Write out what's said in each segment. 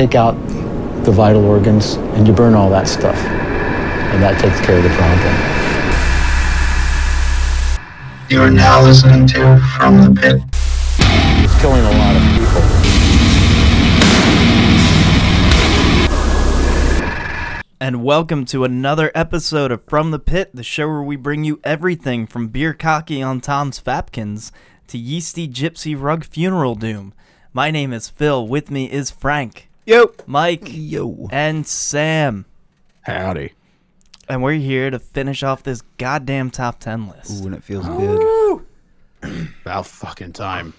take out the vital organs and you burn all that stuff. And that takes care of the problem. You are now listening to From the Pit. It's killing a lot of people. And welcome to another episode of From the Pit, the show where we bring you everything from beer cocky on Tom's Fapkins to yeasty gypsy rug funeral doom. My name is Phil. With me is Frank, Yo. Mike, Yo. and Sam. Howdy. And we're here to finish off this goddamn top 10 list. Ooh, and it feels good. About fucking time.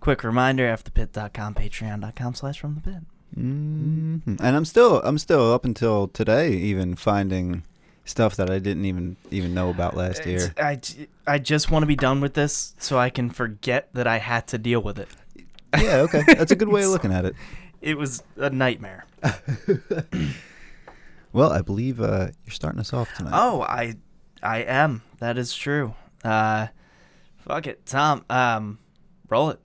Quick reminder, afterpit.com, patreon.com slash from the pit. Mhm. And I'm still, I'm still up until today, even finding stuff that I didn't even even know about last year. I, I, j- I just want to be done with this so I can forget that I had to deal with it. Yeah, okay, that's a good way of looking at it. It was a nightmare. Well, I believe uh, you're starting us off tonight. Oh, I I am. That is true. Uh fuck it. Tom, um roll it.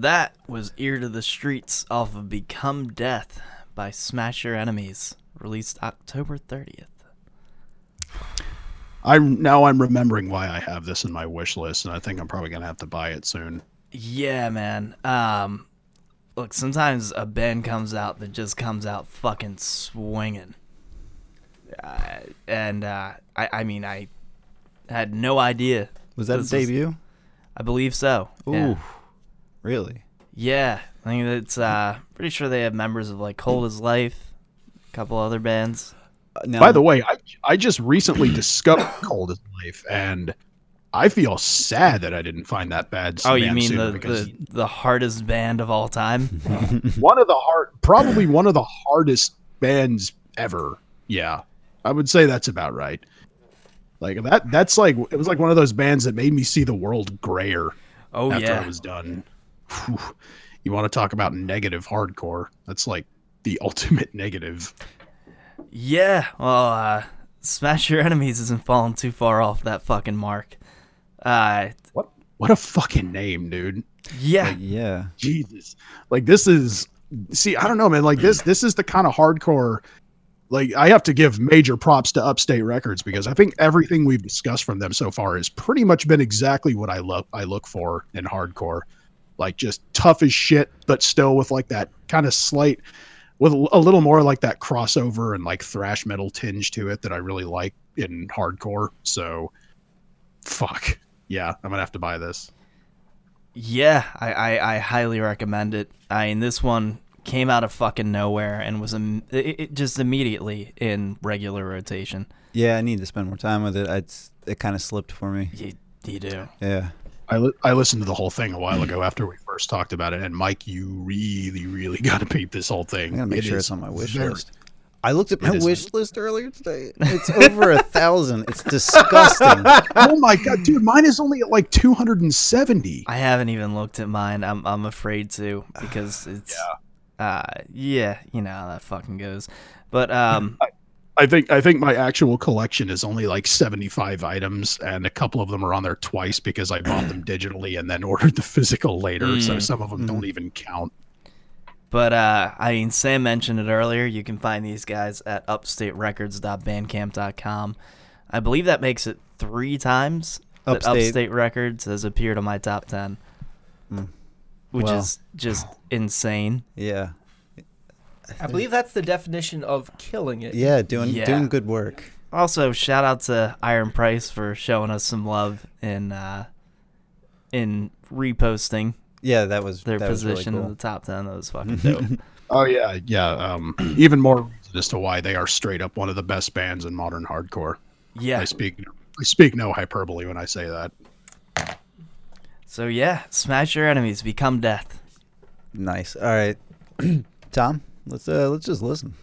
That was Ear to the Streets off of Become Death by Smash Your Enemies, released October 30th. I'm now I'm remembering why I have this in my wish list, and I think I'm probably gonna have to buy it soon. Yeah, man. Um look, sometimes a band comes out that just comes out fucking swinging. Uh, and uh I I mean, I had no idea. was that a this was- debut? I believe so. Ooh, Yeah. Really? Yeah, I think it's uh pretty sure they have members of like Cold as Life, a couple other bands. Uh, now, By the way, I I just recently discovered Cold as Life, and I feel sad that I didn't find that bad. Oh, you mean the, because the the hardest band of all time? one of the hard, probably one of the hardest bands ever. Yeah, I would say that's about right. Like that. That's like it was like one of those bands that made me see the world grayer Oh after yeah. I was done. Whew. You want to talk about negative hardcore? That's like the ultimate negative. Yeah, well, uh, Smash Your Enemies isn't falling too far off that fucking mark. Uh, What what a fucking name, dude. yeah, yeah. Jesus. Like this is see, I don't know, man. Like this this is the kind of hardcore like I have to give major props to Upstate Records because I think everything we've discussed from them so far has pretty much been exactly what I love I look for in hardcore. Like just tough as shit, but still with like that kind of slight with a little more like that crossover and like thrash metal tinge to it that I really like in hardcore. So fuck. Yeah, I'm gonna have to buy this. Yeah, I, I, I highly recommend it. I mean, this one came out of fucking nowhere and was Im- it, it just immediately in regular rotation. Yeah, I need to spend more time with it. It's it kind of slipped for me. You, you do. Yeah. I, li- I listened to the whole thing a while ago after we first first talked about it. And Mike, you really, really got to beat this whole thing. I gotta make It sure it's on my wish very- list. I looked at my It is- wish list earlier today. It's over a thousand. It's disgusting. oh my god, dude, mine is only at like 270. I haven't even looked at mine. I'm I'm afraid to because it's yeah. Uh yeah, you know how that fucking goes. But um I think I think my actual collection is only like 75 items, and a couple of them are on there twice because I bought them digitally and then ordered the physical later. So Mm. some of them Mm. don't even count. but uh I mean Sam mentioned it earlier. You can find these guys at upstaterecords.bandcamp.com. I believe that makes it 3 times that Upstate. Upstate Records has appeared on my top 10. Mm. Which Well. is just insane. Yeah, I believe that's the definition of killing it. yeah, doing Yeah. doing good work. Also, shout out to Iron Price for showing us some love in uh, in reposting Yeah, that was their that was really position in cool. the top ten. That was fucking dope. Oh yeah, yeah. Um, even more reason as to why they are straight up one of the best bands in modern hardcore. yeah. I speak I speak no hyperbole when I say that. So yeah, smash your enemies, become death. Nice. All right, Tom. Let's uh let's just listen.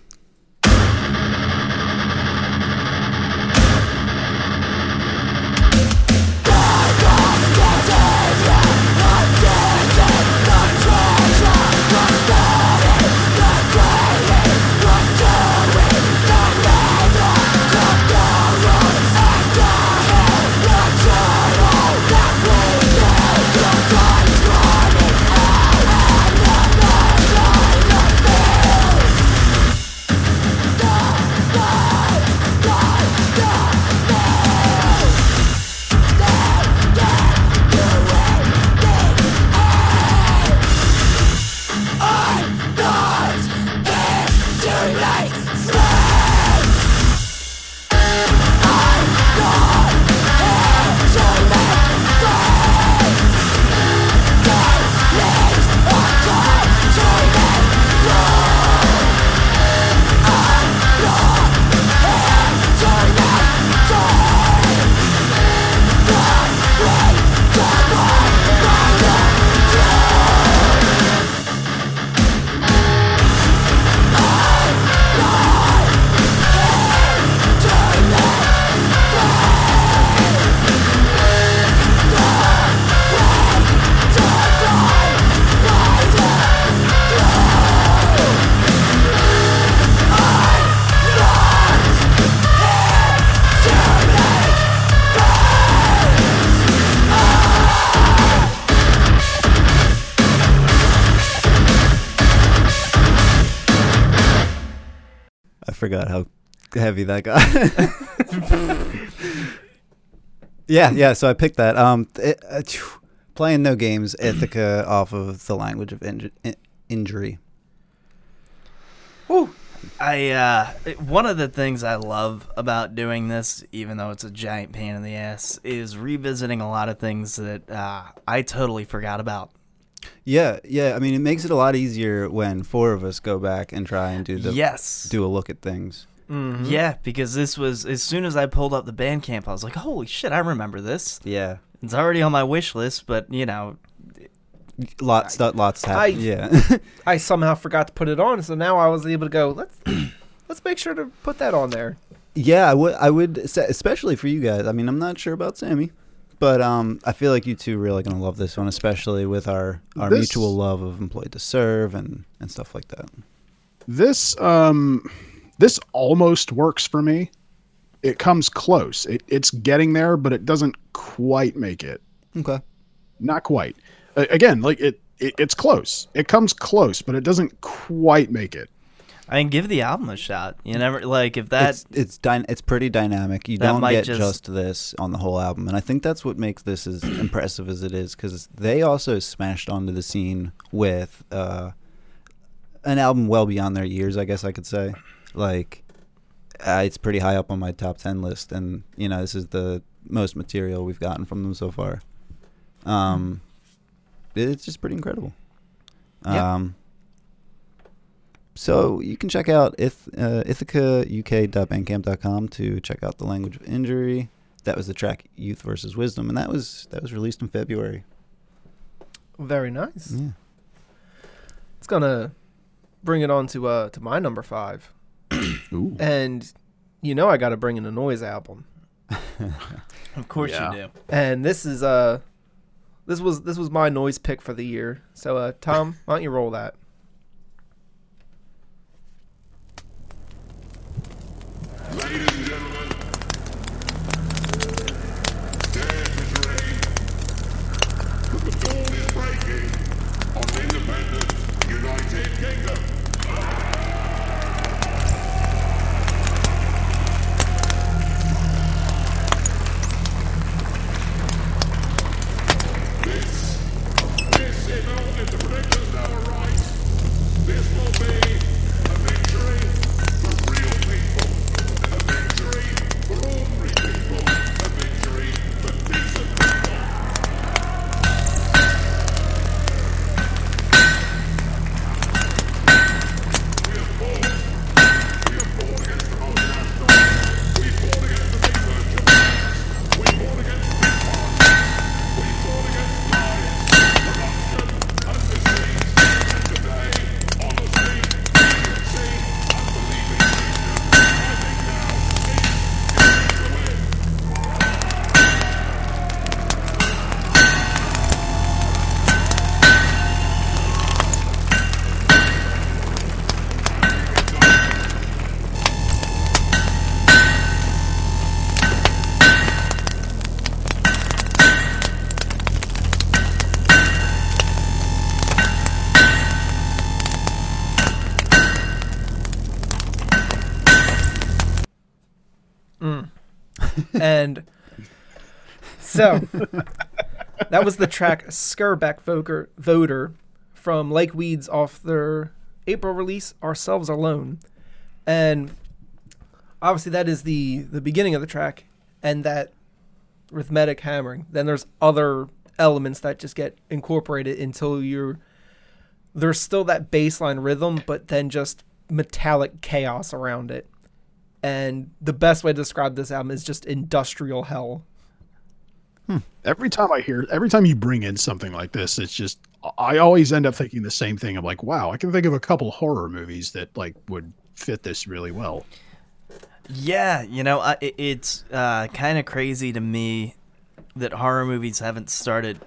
Heavy that got. yeah, yeah. So I picked that. Um, it, uh, phew, playing no games, Ithaca off of the language of inju- in- injury. I uh, it- one of the things I love about doing this, even though it's a giant pain in the ass, is revisiting a lot of things that uh, I totally forgot about. Yeah, yeah. I mean, it makes it a lot easier when four of us go back and try and do the yes. do a look at things. Mhm. Yeah, because this was as soon as I pulled up the Bandcamp, I was like, "Holy shit, I remember this." Yeah, It's already on my wish list, but you know, lots, that lots happen. I- yeah, I somehow forgot to put it on, so now I was able to go. Let's let's make sure to put that on there. yeah. I would, I would, say, especially for you guys. I mean, I'm not sure about Sammy, but um, I feel like you two are really gonna love this one, especially with our our This- mutual love of employed to serve and and stuff like that. This um this almost works for me. It comes close. It, it's getting there, but it doesn't quite make it. Okay. Not quite. A- again, like it, it it's close. It comes close, but it doesn't quite make it. I mean, give the album a shot. You never like if that. it's it's dy- it's pretty dynamic. You don't get just- just... this on the whole album, and I think that's what makes this as impressive as it is because they also smashed onto the scene with uh, an album well beyond their years. I guess I could say, like, uh, it's pretty high up on my top ten list, and you know this is the most material we've gotten from them so far. Um, it's just pretty incredible. Yeah. Um, so you can check out Ith- uh, ithacauk.bandcamp.com to check out the language of injury. That was the track "Youth versus Wisdom," and that was that was released in February. Very nice. Yeah. It's gonna bring it on to uh to my number five. and you know I got to bring in a noise album, Of course Yeah. you do. and this is uh this was this was my noise pick for the year. So uh Tom, why don't you roll that? So that was the track Skirback Voter, Voter from Lake Weeds off their April release, Ourselves Alone. And obviously that is the the beginning of the track and that rhythmic hammering. Then there's other elements that just get incorporated until you're there's still that baseline rhythm, but then just metallic chaos around it. And the best way to describe this album is just industrial hell. Every time I hear, every time you bring in something like this, it's just I always end up thinking the same thing. I'm like, wow, I can think of a couple horror movies that like would fit this really well. Yeah, you know, I, it- it's uh, kind of crazy to me that horror movies haven't started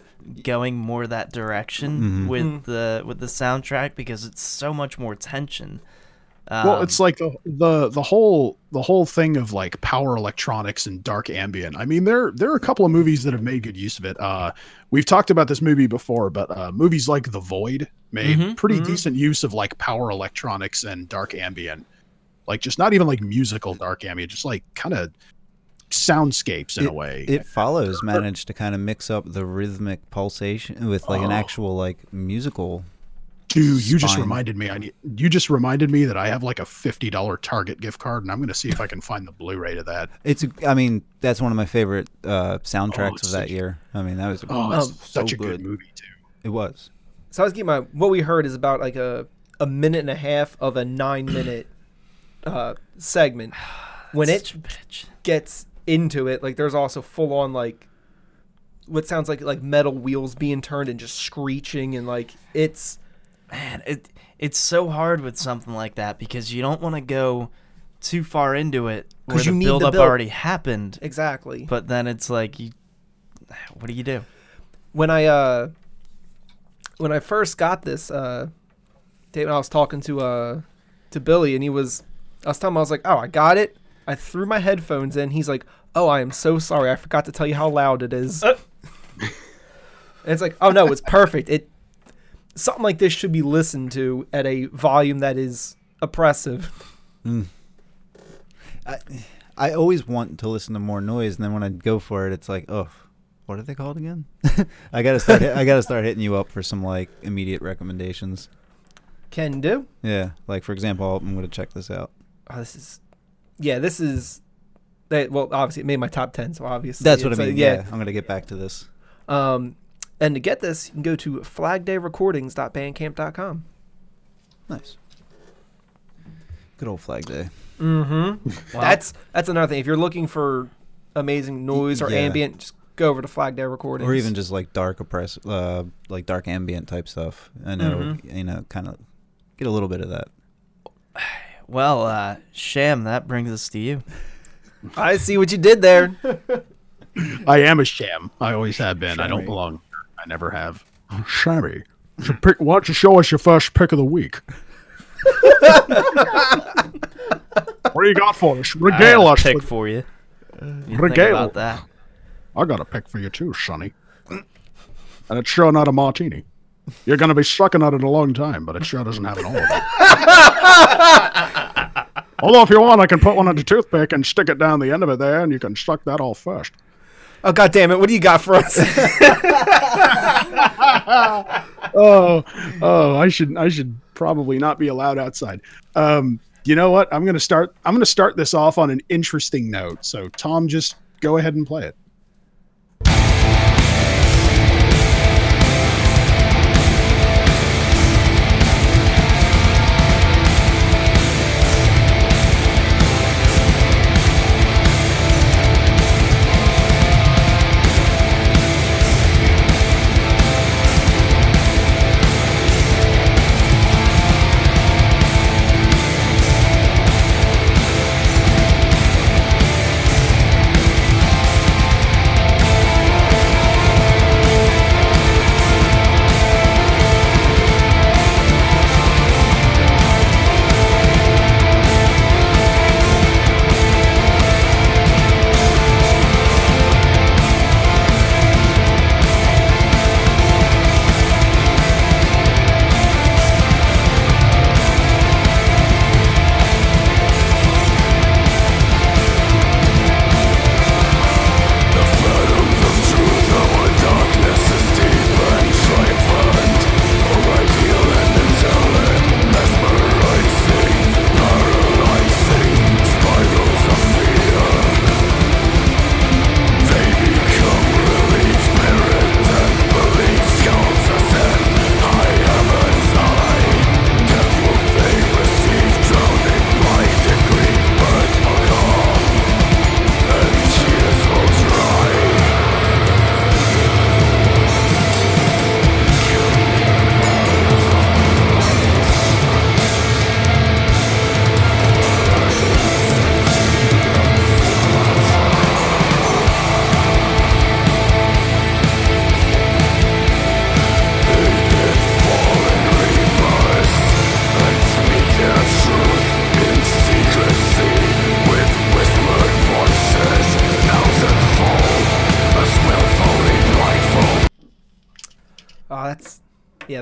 going more that direction with Mm. the with the soundtrack because it's so much more tension. Well, Um, it's like the, the the whole the whole thing of like power electronics and dark ambient. I mean, there there are a couple of movies that have made good use of it. Uh, we've talked about this movie before, but uh, movies like The Void made Mhm, pretty mhm. decent use of like power electronics and dark ambient. Like just not even like musical dark ambient, just like kind of soundscapes in a way. It follows managed to kind of mix up the rhythmic pulsation with like an Oh. actual like musical. Dude, you just spine. reminded me. I need. You just reminded me that I have like a fifty dollar Target gift card, and I'm going to see if I can find the Blu-ray to that. It's a- I mean that's one of my favorite uh, soundtracks it's of that such- year. I mean that was Oh, it's such so a good good. movie too. it was. So I was getting my what we heard is about like a a minute and a half of a nine minute uh, segment. When it bitch. gets into it, like there's also full on like what sounds like like metal wheels being turned and just screeching and like it's man, it it's so hard with something like that because you don't want to go too far into it where you the build up build. already happened. exactly But then it's like you, what do you do? when I uh when I first got this uh tape, I was talking to uh to Billy and he was I was telling him I was like, "Oh, I got it." I threw my headphones in. He's like, "Oh, I am so sorry. I forgot to tell you how loud it is." and it's like, "Oh no, it's perfect. It something like this should be listened to at a volume that is oppressive." I I always want to listen to more noise, and then when I go for it, it's like, oh, what are they called again? I gotta start. I gotta start hitting you up for some like immediate recommendations. Can do. Yeah, like for example, I'm gonna check this out. Oh, this is Yeah, this is well, obviously it made my top 10, so obviously That's what I uh, mean. yeah. I'm gonna get back to this. Um, and to get this, you can go to flagdayrecordings.bandcamp.com. Nice. Good old Flag Day. Mm-hmm. That's that's another thing. If you're looking for amazing noise or yeah. ambient, just go over to Flag Day Recordings. or even just like dark oppress, uh, like dark ambient type stuff. I know, Mm-hmm. you know, kind of get a little bit of that. Well, uh, Sham, that brings us to you. I see what you did there. I am a sham. I always have been. I don't Shammy. belong. I never have. Oh, Shammy. So pick, why don't you show us your first pick of the week? what do you got for us? I Regale have a us. pick with- for you. You think Regale. about that. I got a pick for you too, Sonny. And it's sure not a martini. You're going to be sucking at it a long time, but it sure doesn't have an all of. Although, if you want, I can put one on the toothpick and stick it down the end of it there, and you can suck that all first. Oh god damn it! What do you got for us? oh, oh, I should, I should probably not be allowed outside. Um, you know what? I'm gonna start. I'm gonna start this off on an interesting note. So, Tom, just go ahead and play it.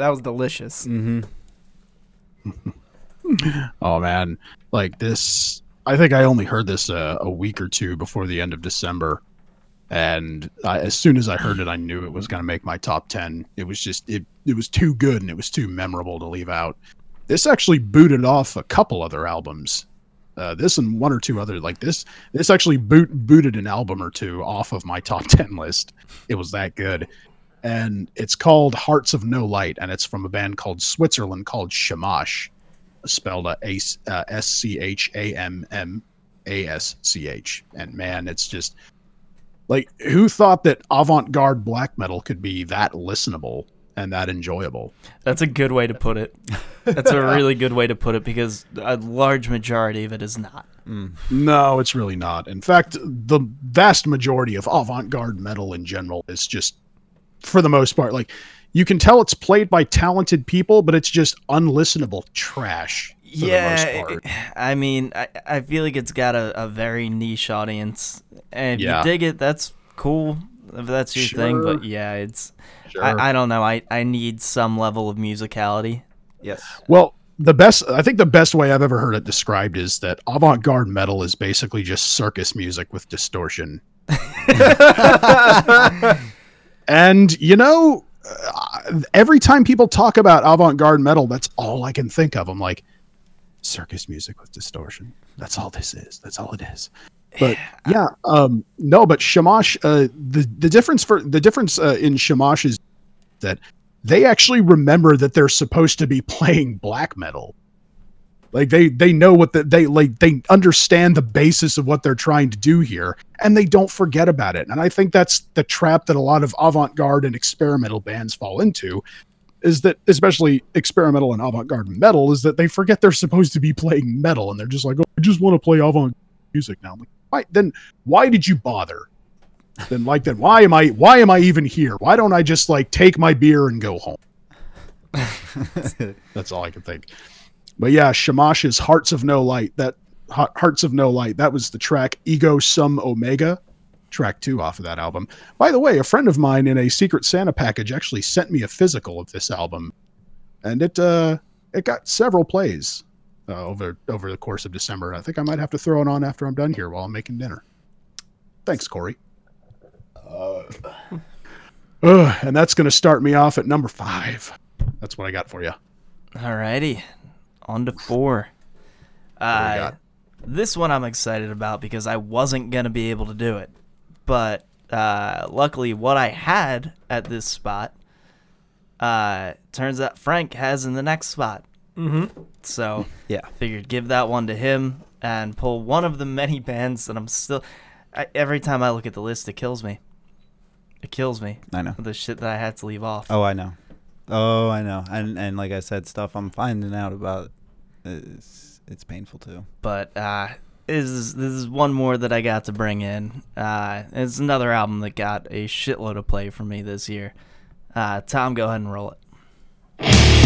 That was delicious. Mm-hmm. Oh man, like this. I think I only heard this uh, a week or two before the end of December, and I, as soon as I heard it, I knew it was going to make my top ten. It was just it. It was too good and it was too memorable to leave out. This actually booted off a couple other albums. Uh, this and one or two other like this. This actually boot booted an album or two off of my top ten list. It was that good, and it's called Hearts of No Light, and it's from a band called Switzerland called Schammasch spelled uh, S uh, S C H A M M A S C H. And man, it's just like who thought that avant-garde black metal could be that listenable and that enjoyable? That's a good way to put it. That's a really good way to put it because a large majority of it is not. No, it's really not. In fact, the vast majority of avant-garde metal in general is just for the most part like you can tell it's played by talented people, but it's just unlistenable trash. For yeah, the most part. I mean, I, I feel like it's got a, a very niche audience, and if Yeah. you dig it, that's cool. If that's your thing, but yeah, it's Sure. I, I don't know. I, I need some level of musicality. Yes. Well, the best I think the best way I've ever heard it described is that avant-garde metal is basically just circus music with distortion. and you know, uh, every time people talk about avant-garde metal, that's all I can think of. I'm like, circus music with distortion. That's all this is. That's all it is. But yeah, um, no, but Schammasch, uh, the the difference for the difference uh, in Schammasch is that they actually remember that they're supposed to be playing black metal. Like they they know what the, they like they understand the basis of what they're trying to do here, and they don't forget about it. And I think that's the trap that a lot of avant-garde and experimental bands fall into, is that especially experimental and avant-garde metal is that they forget they're supposed to be playing metal, and they're just like, oh, I just want to play avant music now. I'm like, why then? Why did you bother? Then like then why am I why am I even here? Why don't I just like take my beer and go home? That's all I can think. But yeah, Schammasch's Hearts of No Light. That Hearts of No Light. That was the track Ego Sum Omega, track two off of that album. By the way, a friend of mine in a Secret Santa package actually sent me a physical of this album, and it uh it got several plays uh, over over the course of December. I think I might have to throw it on after I'm done here while I'm making dinner. Thanks, Corey. Ugh, and that's going to start me off at number five. That's what I got for you. Alrighty, on to four. Uh, this one I'm excited about because I wasn't gonna be able to do it, but uh, luckily, what I had at this spot, uh, turns out Frank has in the next spot. Mm-hmm. So Yeah. figured give that one to him and pull one of the many bands that I'm still. I, every time I look at the list, it kills me. It kills me. I know. The shit that I had to leave off. Oh, I know. Oh, I know. And and like I said, stuff I'm finding out about is it's painful too. but uh, is this is one more that I got to bring in. Uh, it's another album that got a shitload of play for me this year. Uh, Tom, go ahead and roll it.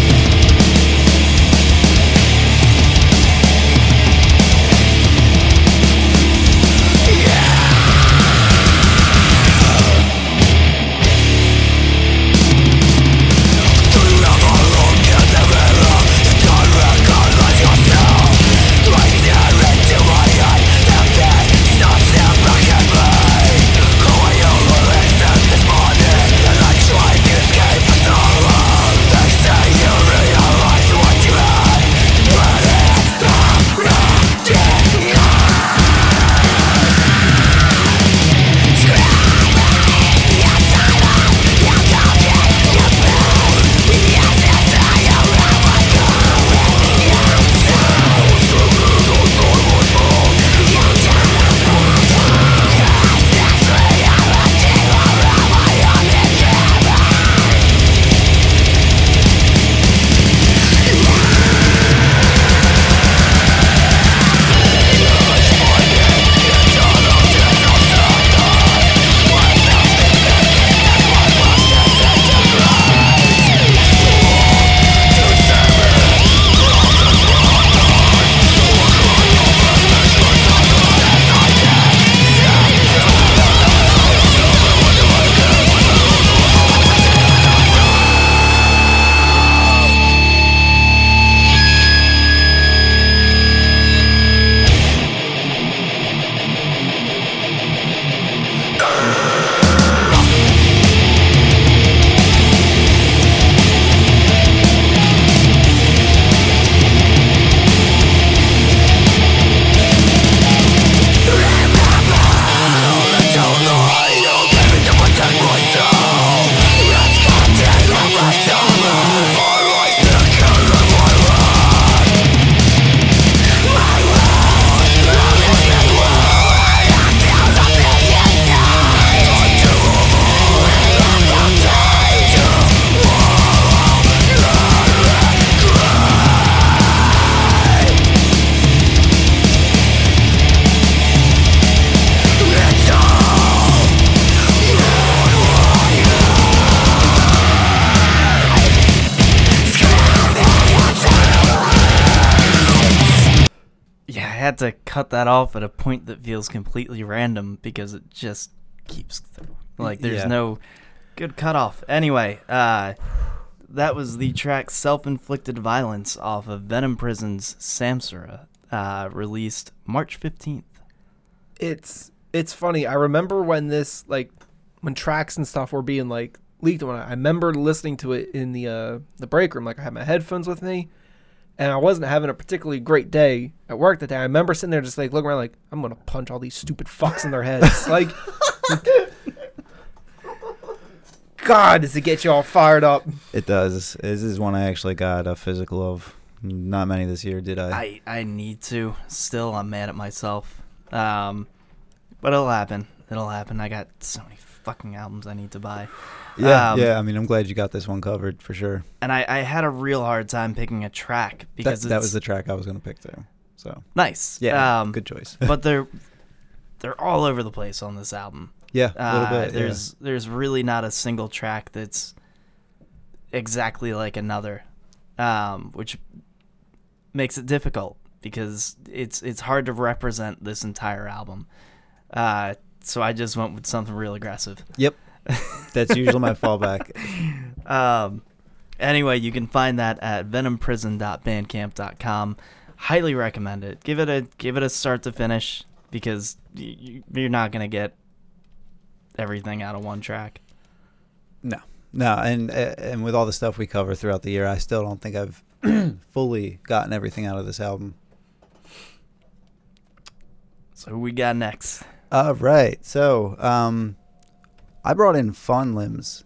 Cut that off at a point that feels completely random because it just keeps through. Like there's Yeah. no good cutoff. Anyway, uh, that was the track "Self-Inflicted Violence" off of Venom Prison's Samsara, uh, released March fifteenth. it's it's funny. I remember when this like when tracks and stuff were being like leaked. When I, I remember listening to it in the uh, the break room, like I had my headphones with me, and I wasn't having a particularly great day at work that day. I remember sitting there just like looking around, like I'm gonna punch all these stupid fucks in their heads. like, God, does it get you all fired up? It does. This is one I actually got a physical of Not many this year, did I? I I need to. Still, I'm mad at myself. Um, but it'll happen. It'll happen. I got so many fucking albums I need to buy. yeah, um, yeah. I mean, I'm glad you got this one covered for sure. And I, I had a real hard time picking a track because that was the track I was going to pick too. So nice. yeah, Um, good choice. but they're they're all over the place on this album. yeah, a little Uh, bit. yeah. There's there's really not a single track that's exactly like another, um, which makes it difficult because it's it's hard to represent this entire album. Uh, so I just went with something real aggressive. Yep, that's usually my fallback. Um, anyway, you can find that at venomprison.bandcamp.com. Highly recommend it. Give it a give it a start to finish because y- y- you're not gonna get everything out of one track. No, no, and and with all the stuff we cover throughout the year, I still don't think I've fully gotten everything out of this album. So who we got next? All right, so um, I brought in Fawn Limbs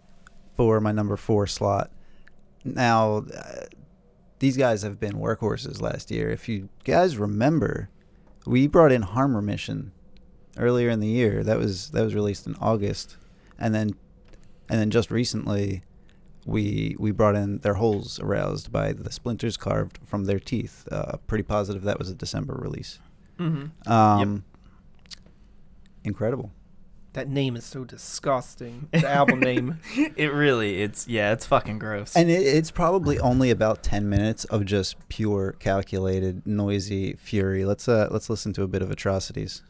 for my number four slot. Now, uh, these guys have been workhorses last year. If you guys remember, we brought in Harm Remission earlier in the year. That was that was released in August, and then and then just recently, we we brought in their holes aroused by the splinters carved from their teeth. Uh, pretty positive that was a December release. Mm-hmm. Um, Incredible. That name is so disgusting. The album name. It really it's yeah, it's fucking gross. And it, it's probably only about ten minutes of just pure calculated, noisy fury. Let's uh let's listen to a bit of atrocities.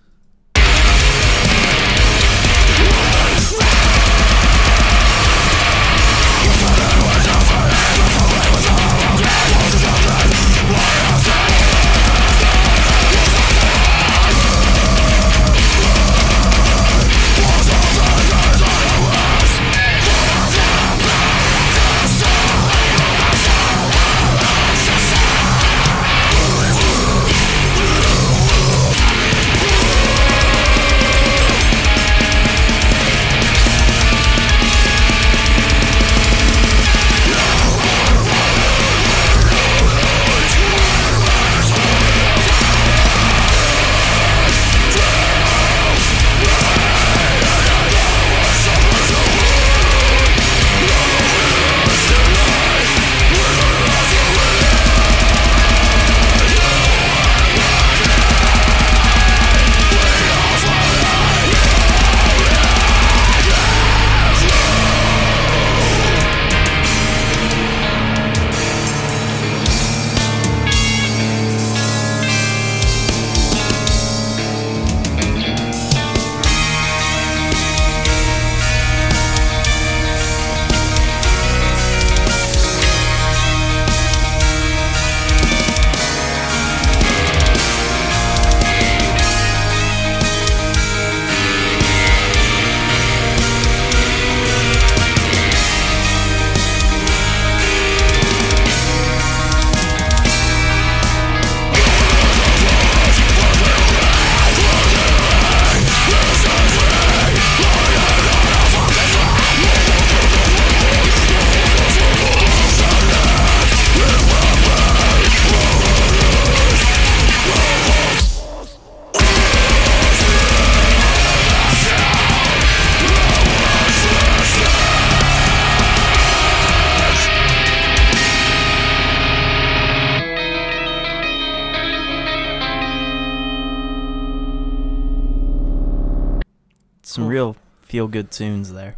Feel good tunes there.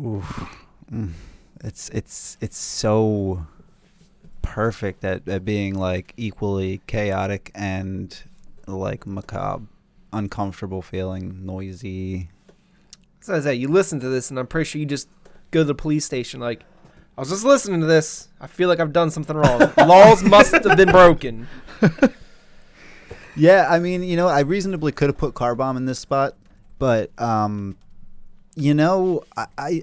Oof. Mm. It's it's it's so perfect at, at being like equally chaotic and like macabre, uncomfortable feeling, noisy. So as that you listen to this, and I'm pretty sure you just go to the police station like, I was just listening to this. I feel like I've done something wrong. Laws must have been broken. Yeah, I mean, you know, I reasonably could have put Car Bomb in this spot, but um, you know, I I,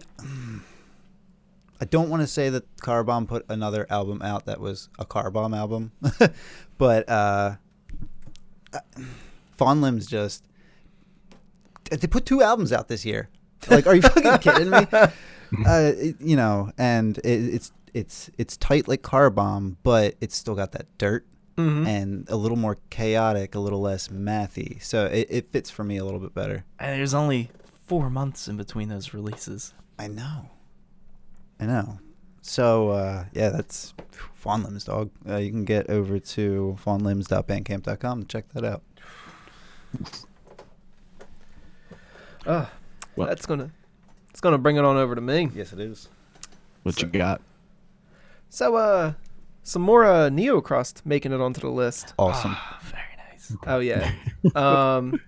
I don't want to say that Car Bomb put another album out that was a Car Bomb album, but uh, Fawn Limbs just they put two albums out this year. Like, are you fucking kidding me? Uh, it- you know, and it, it's it's it's tight like car bomb, but it's still got that dirt Mhm. and a little more chaotic, a little less mathy. So it, it fits for me a little bit better. And there's only four months in between those releases. I know. I know. So uh, yeah, that's Fawn Limbs, dog. Uh, you can get over to fawnlimbs.bandcamp.com to check that out. Uh, Well- that's gonna it's gonna bring it on over to me. Yes, it is. What you got? So uh, some more uh Neocrust making it onto the list. Awesome. Very nice. Oh yeah. um,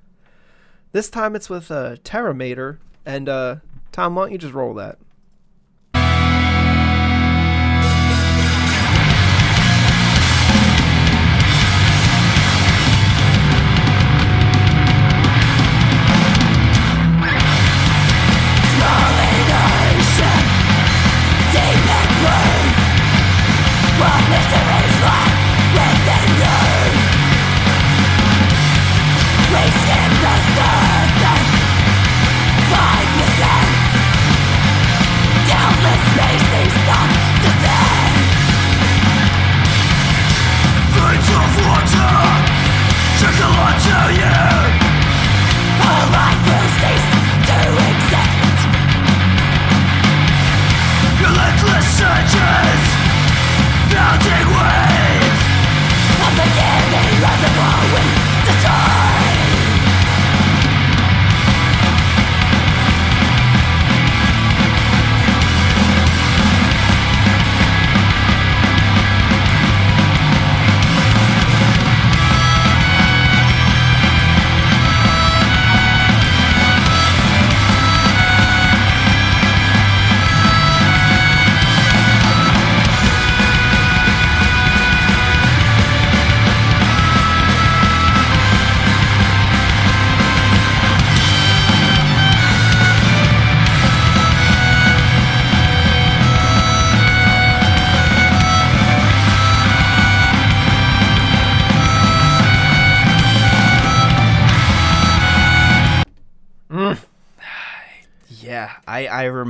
this time it's with uh Terramator and uh Tom. Why don't you just roll that?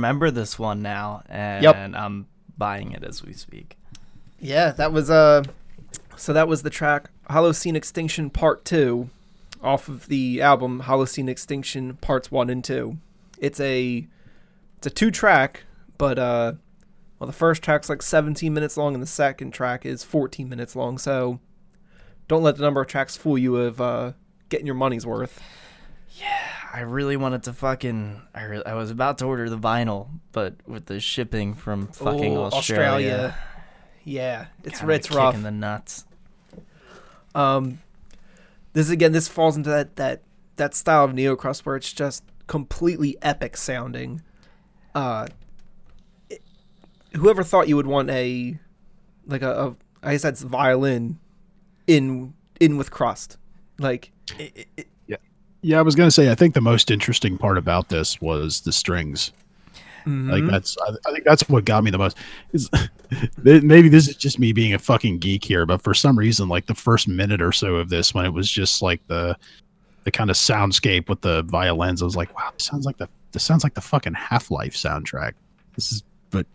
Remember this one now, and Yep. I'm buying it as we speak. Yeah, that was uh so that was the track Holocene Extinction Part 2 off of the album Holocene Extinction Parts 1 and 2. It's a it's a two track, but uh well the first track's like 17 minutes long and the second track is 14 minutes long, so don't let the number of tracks fool you of uh getting your money's worth. I really wanted to fucking. I, re- I was about to order the vinyl, but with the shipping from fucking Ooh, Australia, Yeah, it's kinda it's rough. kicking the nuts. Um, this again, this falls into that that that style of neocrust where it's just completely epic sounding. Uh, it- whoever thought you would want a like a, a I guess that's violin in in with crust, like it, it, Yeah, I was gonna say. I think the most interesting part about this was the strings. Like mhm. that's, I, I think that's what got me the most. Is maybe this is just me being a fucking geek here, but for some reason, like the first minute or so of this, when it was just like the the kind of soundscape with the violins, I was like, wow, this sounds like the this sounds like the fucking Half Life soundtrack. This is, but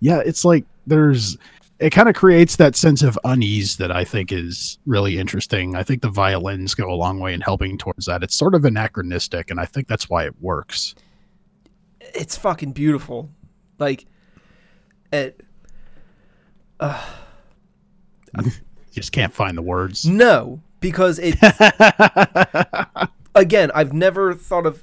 yeah, it's like there's. It kind of creates that sense of unease that I think is really interesting. I think the violins go a long way in helping towards that. It's sort of anachronistic, and I think that's why it works. it's fucking beautiful, like it. Uh, Just can't find the words. No, because it again, I've never thought of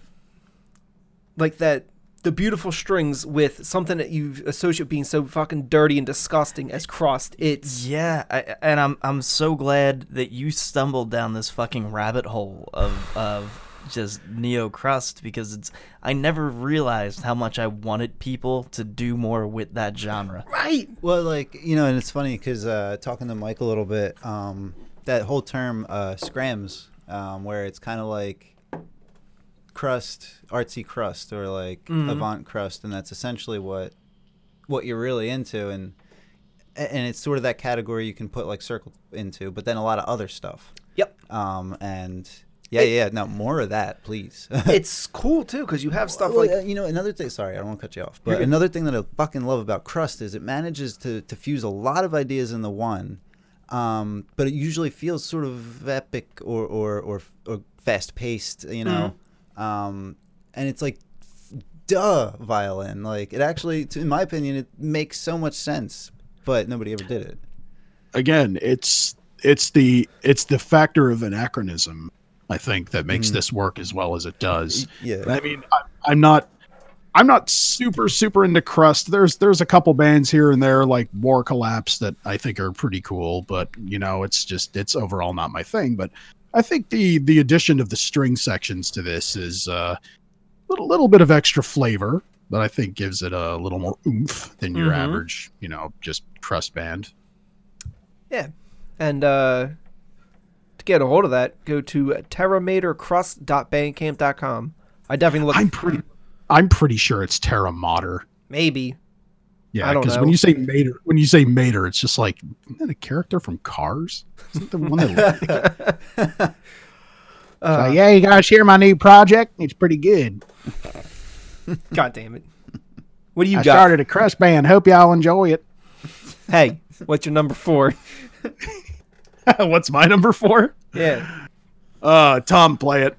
like that the beautiful strings with something that you associate being so fucking dirty and disgusting as crust. It's Yeah, I, and I'm I'm so glad that you stumbled down this fucking rabbit hole of of just neo crust because it's I never realized how much I wanted people to do more with that genre. right. Well, like you know, and it's funny because uh, talking to Mike a little bit, um, that whole term uh, "scrams," um, where it's kind of like crust, artsy crust, or like Mhm. avant crust, and that's essentially what what you're really into, and and it's sort of that category you can put like circle into, but then a lot of other stuff. Yep. Um, and Yeah, yeah. No, more of that, please. it's cool too because you have stuff Well, like uh, you know, another thing. Sorry, I don't want to cut you off. But another thing that I fucking love about Crust is it manages to to fuse a lot of ideas in the one, um, but it usually feels sort of epic or or or, or fast paced. You know, um, and it's like, duh, violin. Like it actually, in my opinion, it makes so much sense. But nobody ever did it. again, it's it's the it's the factor of anachronism. I think that makes Mhm. this work as well as it does. Yeah. And I mean, I, I'm not. I'm not super super into crust. There's there's a couple bands here and there like War Collapse that I think are pretty cool, but you know it's just it's overall not my thing. But I think the the addition of the string sections to this is a little little bit of extra flavor that I think gives it a little more oomph than your Mhm. average you know just crust band. Yeah. And uh, to get a hold of that, go to terramatorcrust.bandcamp.com. I definitely look. I'm pretty I'm pretty sure it's Terra Mater. maybe. Yeah, because when you say Mater, when you say Mater, it's just like isn't that a character from Cars? Isn't the one that Uh, yeah, you guys hear my new project? It's pretty good. God damn it. What do you I got? started a crust band. Hope y'all enjoy it. Hey, what's your number four? What's my number four? Yeah. Uh, Tom, play it.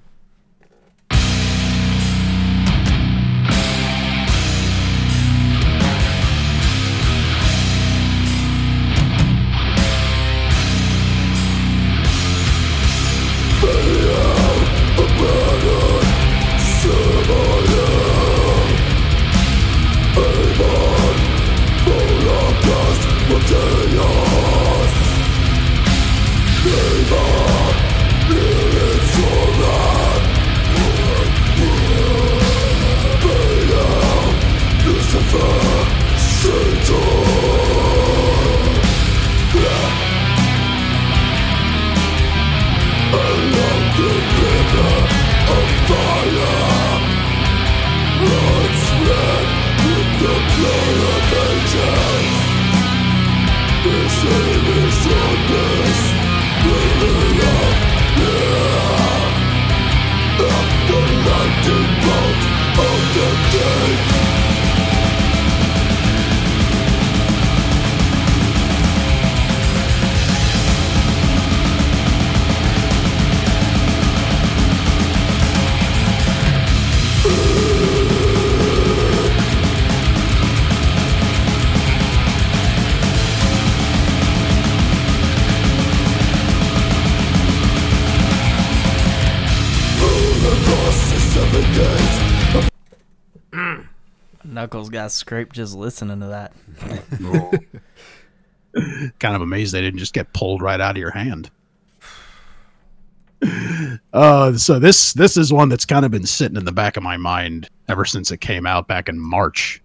Got scraped just listening to that. kind of amazed they didn't just get pulled right out of your hand. Uh, so this this is one that's kind of been sitting in the back of my mind ever since it came out back in March.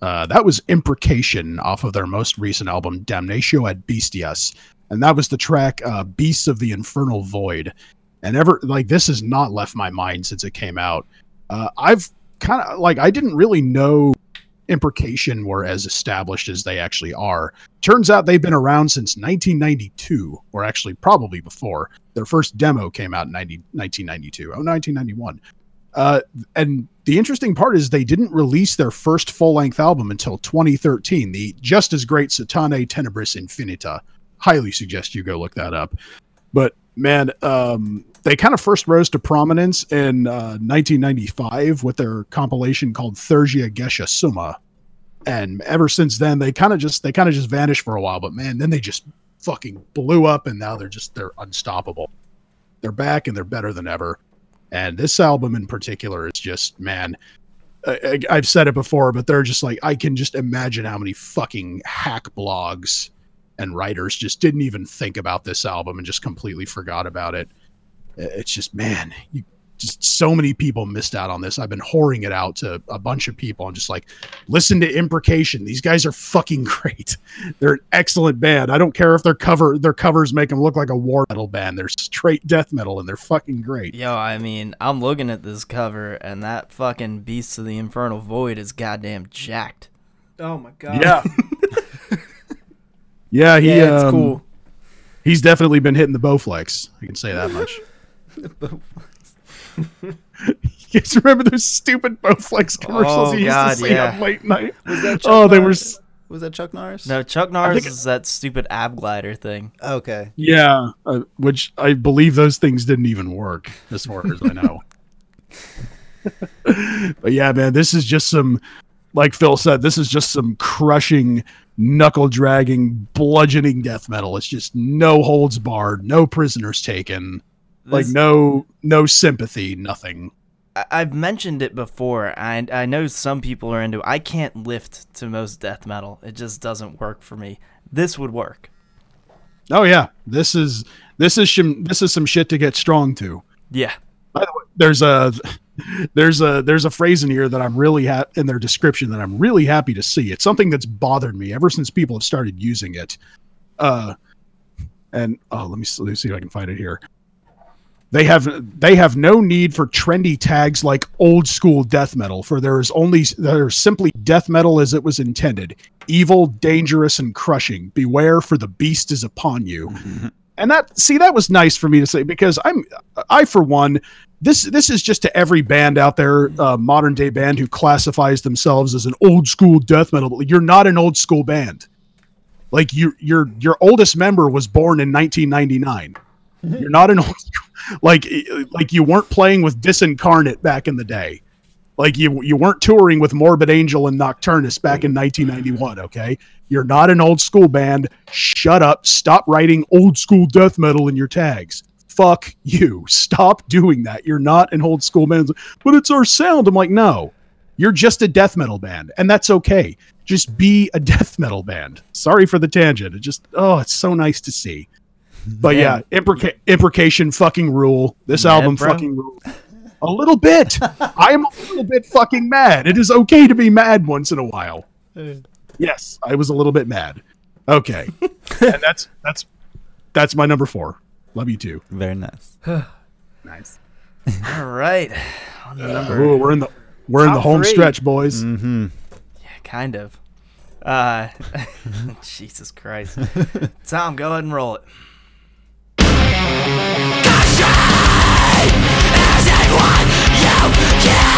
Uh, that was Imprecation off of their most recent album, Damnatio ad Bestias, and that was the track uh, "Beasts of the Infernal Void." And ever like this has not left my mind since it came out. Uh, I've kind of like I didn't really know Imprecation were as established as they actually are. Turns out they've been around since 1992, or actually probably before. Their first demo came out in 90, 1992, oh, 1991. Uh, and the interesting part is they didn't release their first full length album until 2013, the just as great Satanae Tenebris Infinita. Highly suggest you go look that up. But man, um, they kind of first rose to prominence in uh, 1995 with their compilation called Theurgia Goetia Summa, and ever since then they kind of just they kind of just vanished for a while. But man, then they just fucking blew up, and now they're just they're unstoppable. They're back and they're better than ever. And this album in particular is just man. I, I've said it before, but they're just like I can just imagine how many fucking hack blogs and writers just didn't even think about this album and just completely forgot about it. It's just man, you just so many people missed out on this. I've been whoring it out to a bunch of people and just like listen to Imprecation. These guys are fucking great. They're an excellent band. I don't care if their cover their covers make them look like a war metal band. They're straight death metal and they're fucking great. Yo, I mean, I'm looking at this cover, and that fucking Beast of the Infernal Void is goddamn jacked. Oh my god. Yeah. yeah, he Yeah, it's um, cool. He's definitely been hitting the Bowflex. I can say that much. You guys remember those stupid Bowflex commercials Oh, you used God, to see yeah. on late night? Was that oh, Chuck they were. Norris? s- Was that Chuck Norris? No, Chuck Norris think- is that stupid ab glider thing. Okay. Yeah, uh, which I believe those things didn't even work, as far as I know. but yeah, man, this is just some, like Phil said, this is just some crushing, knuckle dragging, bludgeoning death metal. It's just no holds barred, no prisoners taken, like no no sympathy, nothing. I've mentioned it before, and I know some people are into. I can't lift to most death metal. It just doesn't work for me. This would work. Oh yeah, this is this is some this is some shit to get strong to. Yeah. By the way, there's a there's a there's a phrase in here that I'm really ha- in their description that I'm really happy to see. It's something that's bothered me ever since people have started using it. Uh, and oh, let me, let me see if I can find it here. They have they have no need for trendy tags like old school death metal, for there is only there is simply death metal as it was intended: evil, dangerous, and crushing. Beware, for the beast is upon you. And that see that was nice for me to say because I'm I for one this this is just to every band out there, uh, modern day band who classifies themselves as an old school death metal. But you're not an old school band. Like your your your oldest member was born in 1999. You're not an old like like you weren't playing with Disincarnate back in the day. Like you you weren't touring with Morbid Angel and Nocturnus back in 1991. Okay, you're not an old school band. Shut up. Stop writing old school death metal in your tags. Fuck you. Stop doing that. You're not an old school band. But it's our sound. I'm like, no. You're just a death metal band, and that's okay. Just be a death metal band. Sorry for the tangent. It just oh, it's so nice to see. But yeah, impreca- imprecation fucking rule. This Mad, album bro? fucking rule. A little bit. I am a little bit fucking mad. It is okay to be mad once in a while. Yes, I was a little bit mad. Okay, and that's that's that's my number four. Love you too. Very nice. Nice. All right. On the number. Ooh, we're in the we're in the home three. stretch, boys. Mm-hmm. Yeah, kind of. Uh, Jesus Christ. Tom, go ahead and roll it. Caution is it what you get?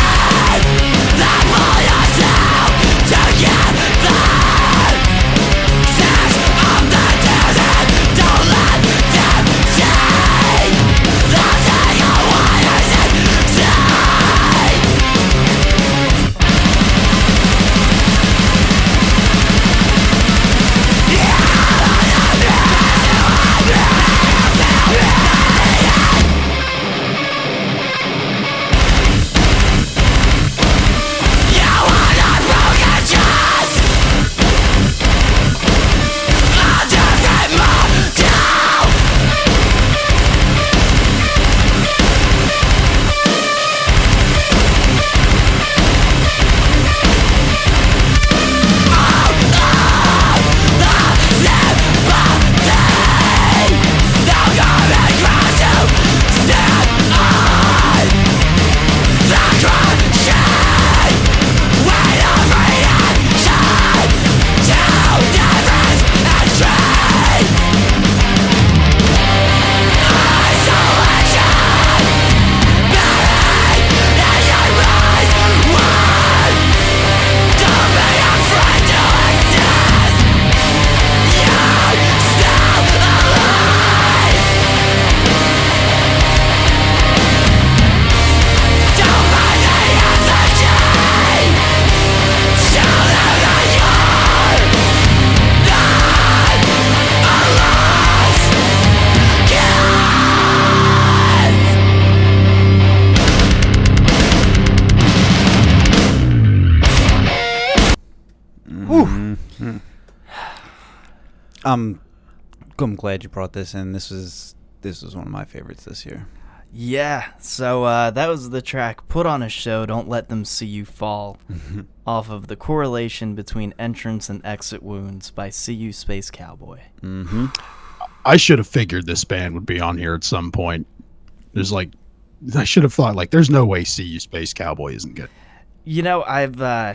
I'm I'm glad you brought this in. This was this was one of my favorites this year. Yeah, so uh, that was the track Put on a Show, Don't Let Them See You Fall, off of The Correlation Between Entrance and Exit Wounds by See You Space Cowboy. Mm-hmm. I should have figured this band would be on here at some point. There's like, I should have thought like, there's no way See You Space Cowboy isn't good. You know, I've uh,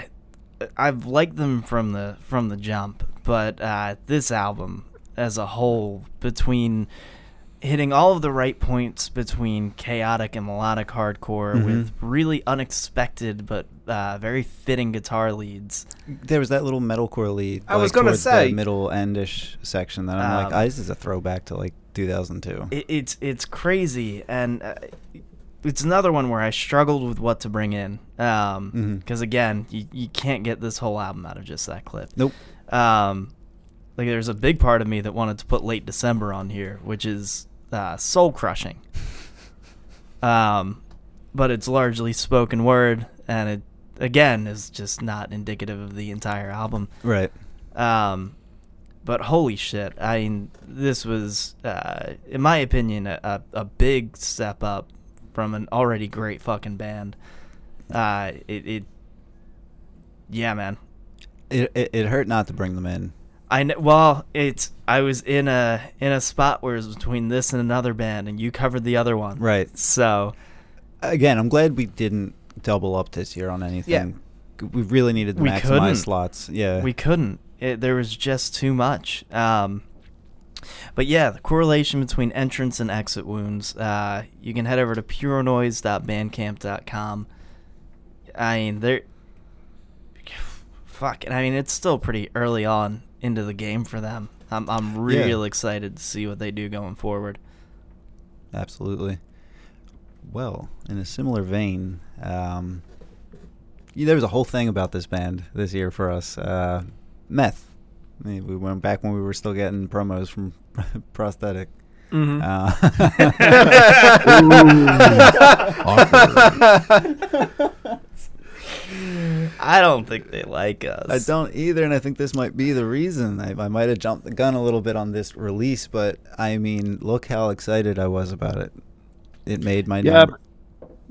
I've liked them from the from the jump, but uh, this album as a whole, between hitting all of the right points between chaotic and melodic hardcore Mm-hmm. with really unexpected but uh, very fitting guitar leads. There was that little metalcore lead. I was gonna say- middle endish section that I'm like, Um, oh, this is a throwback to like 2002. It, it's it's crazy, and uh, it's another one where I struggled with what to bring in. Um, Mhm. because again, you, you can't get this whole album out of just that clip. Nope. Um, like there's a big part of me that wanted to put late December on here, which is uh, soul crushing. Um, but it's largely spoken word, and it again is just not indicative of the entire album. Right. Um, but holy shit! I mean, this was, uh, in my opinion, a, a, big step up from an already great fucking band. Uh, it, it yeah, man. It, it it hurt not to bring them in. I know. Well, it's I was in a in a spot where it was between this and another band, and you covered the other one. Right. So Again, I'm glad we didn't double up this year on anything. Yeah. We really needed to We maximize couldn't. slots. Yeah. we couldn't. It, there was just too much. Um, but yeah, the correlation between entrance and exit wounds. Uh, you can head over to purenoise.bandcamp.com. I mean, there. Fuck. And I mean, it's still pretty early on into the game for them. I'm I'm real excited to see what they do going forward. Absolutely. Well, in a similar vein, um, yeah, there was a whole thing about this band this year for us. Uh, meth. I mean, we went back when we were still getting promos from Prosthetic. Mhm. Uh, I don't think they like us. I don't either, and I think this might be the reason. I, I might have jumped the gun a little bit on this release, but I mean, look how excited I was about it. It made my Yeah, number.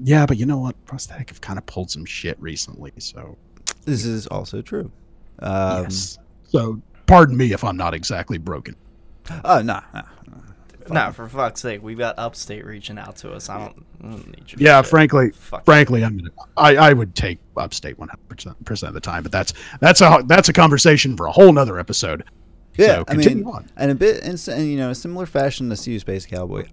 Yeah, but you know what? Prosthetic have kind of pulled some shit recently, so This is also true. Um, yes. So pardon me if I'm not exactly broken. Oh no, no, No, for fuck's sake, we've got Upstate reaching out to us. I don't, I don't need you. Yeah, shit. frankly, Fuck frankly, I'm gonna, I I would take Upstate 100 percent of the time, but that's that's a that's a conversation for a whole nother episode. Yeah, So I continue mean, on. and a bit in, in you know a similar fashion to See You Space Cowboy.